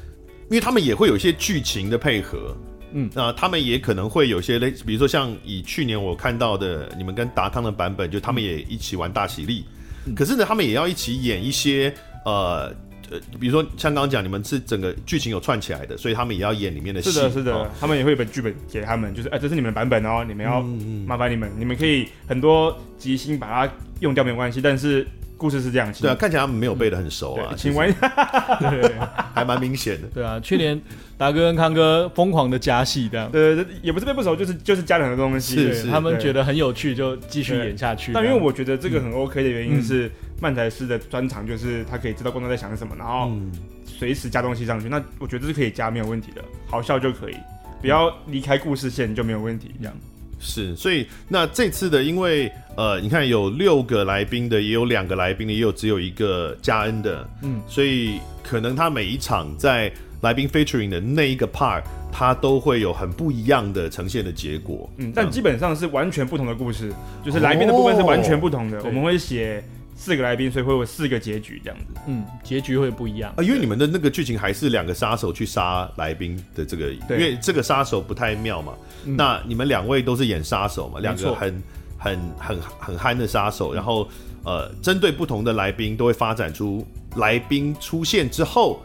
Speaker 1: 因为他们也会有一些剧情的配合，嗯，那他们也可能会有些类似，比如说像以去年我看到的你们跟达康的版本，就他们也一起玩大喜力，嗯、可是呢，他们也要一起演一些呃。呃，比如说像刚刚讲，你们是整个剧情有串起来的，所以他们也要演里面的戏。
Speaker 3: 是的，是的，哦、他们也会有本剧本给他们，就是哎、呃，这是你们版本哦，你们要麻烦你们，嗯嗯、你们可以很多即兴把它用掉没关系，但是故事是这样。对啊，看起来他们没有背得很熟啊，请问，(laughs) 对，还蛮明显的。
Speaker 2: 对啊，去年达哥跟康哥疯狂的加戏，这样。
Speaker 3: 对，对，对，也不是背不熟，就是就是加了很多东西，
Speaker 1: 是是，
Speaker 2: 他们觉得很有趣，就继续演下去。
Speaker 3: 但因为我觉得这个很 OK 的原因是，漫才师的专长就是他可以知道观众在想什么，然后。嗯随时加东西上去，那我觉得是可以加，没有问题的，好笑就可以，不要离开故事线就没有问题。这样
Speaker 1: 是，所以那这次的，因为呃，你看有六个来宾的，也有两个来宾的，也有只有一个加恩的，嗯，所以可能他每一场在来宾 featuring 的那一个 part，他都会有很不一样的呈现的结果。
Speaker 3: 嗯，但基本上是完全不同的故事，就是来宾的部分是完全不同的，哦、我们会写。四个来宾，所以会有四个结局这样子。
Speaker 2: 嗯，结局会不一样。啊，
Speaker 1: 因为你们的那个剧情还是两个杀手去杀来宾的这个，因为这个杀手不太妙嘛。嗯、那你们两位都是演杀手嘛，两个很很很很憨的杀手，然后呃，针对不同的来宾都会发展出来宾出现之后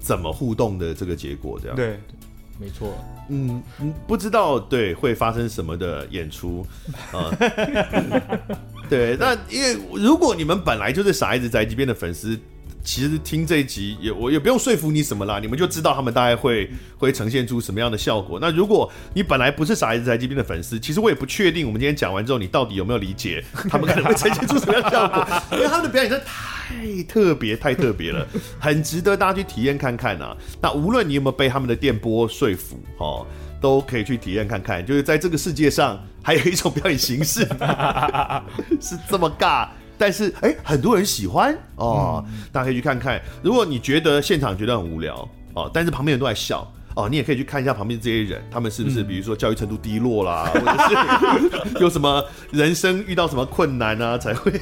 Speaker 1: 怎么互动的这个结果，这样。
Speaker 3: 对，
Speaker 2: 没错。
Speaker 1: 嗯，不知道对会发生什么的演出 (laughs) 啊。呃对，那因为如果你们本来就是傻孩子宅急便的粉丝，其实听这一集也我也不用说服你什么啦，你们就知道他们大概会会呈现出什么样的效果。那如果你本来不是傻孩子宅急便的粉丝，其实我也不确定我们今天讲完之后，你到底有没有理解他们可能会呈现出什么样的效果，(laughs) 因为他们的表演真的太特别太特别了，很值得大家去体验看看啊。那无论你有没有被他们的电波说服，哦。都可以去体验看看，就是在这个世界上还有一种表演形式 (laughs) 是这么尬，但是哎、欸，很多人喜欢哦，嗯、大家可以去看看。如果你觉得现场觉得很无聊哦，但是旁边人都在笑哦，你也可以去看一下旁边这些人，他们是不是比如说教育程度低落啦，(laughs) 或者是有什么人生遇到什么困难啊，才会。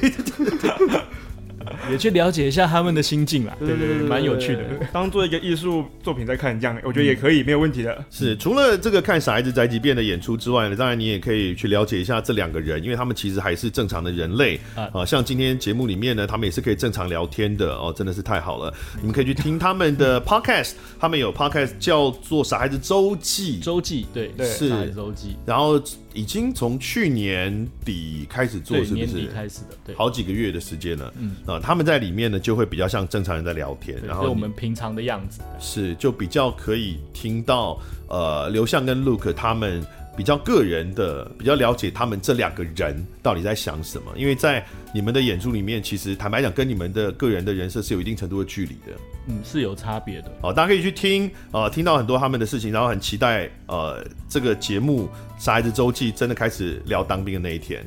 Speaker 1: (laughs)
Speaker 2: 也去了解一下他们的心境啦，对对对，蛮有趣的。
Speaker 3: 当做一个艺术作品在看，这样我觉得也可以，没有问题的。
Speaker 1: 是除了这个看傻孩子宅急便的演出之外呢，当然你也可以去了解一下这两个人，因为他们其实还是正常的人类啊。像今天节目里面呢，他们也是可以正常聊天的哦，真的是太好了。你们可以去听他们的 (laughs) podcast，他们有 podcast 叫做《傻孩子周记》，
Speaker 2: 周记对对，
Speaker 1: 是
Speaker 2: 周记，
Speaker 1: 然后。已经从去年底开始做，是不是？
Speaker 2: 年底开始的，对，
Speaker 1: 好几个月的时间了。嗯啊，他们在里面呢，就会比较像正常人在聊天，然后
Speaker 2: 我们平常的样子
Speaker 1: 是就比较可以听到呃，刘向跟 Luke 他们。比较个人的，比较了解他们这两个人到底在想什么，因为在你们的演出里面，其实坦白讲，跟你们的个人的人设是有一定程度的距离的，
Speaker 2: 嗯，是有差别的。
Speaker 1: 好，大家可以去听，呃，听到很多他们的事情，然后很期待，呃，这个节目《傻孩子周记》真的开始聊当兵的那一天。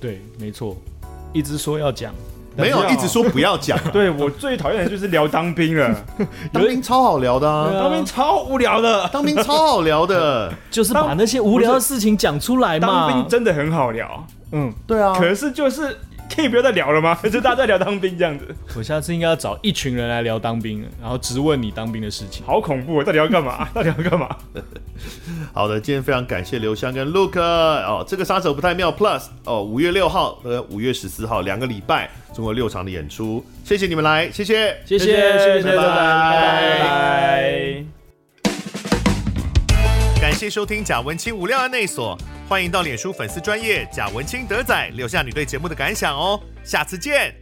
Speaker 2: 对，没错，一直说要讲。
Speaker 1: 没有，一直说不要讲。(laughs)
Speaker 3: 对，我最讨厌的就是聊当兵了，(laughs)
Speaker 1: 当兵超好聊的啊，
Speaker 3: 当兵超无聊的，
Speaker 1: 当兵超好聊的，(laughs)
Speaker 2: 就是把那些无聊的事情讲出来嘛。
Speaker 3: 当兵真的很好聊，
Speaker 1: 嗯，对啊。
Speaker 3: 可是就是。可以不要再聊了吗？(laughs) 就大家在聊当兵这样子。
Speaker 2: 我下次应该要找一群人来聊当兵，然后直问你当兵的事情。
Speaker 3: 好恐怖啊！到底要干嘛？(laughs) 到底要干嘛？(laughs)
Speaker 1: 好的，今天非常感谢刘湘跟 Luke 哦，这个杀手不太妙 Plus 哦，五月六号和五月十四号两个礼拜，总共六场的演出，谢谢你们来，谢谢，
Speaker 2: 谢谢，谢谢，拜拜，拜
Speaker 1: 拜。感谢收听贾文清无料案内所。欢迎到脸书粉丝专业贾文清德仔留下你对节目的感想哦，下次见。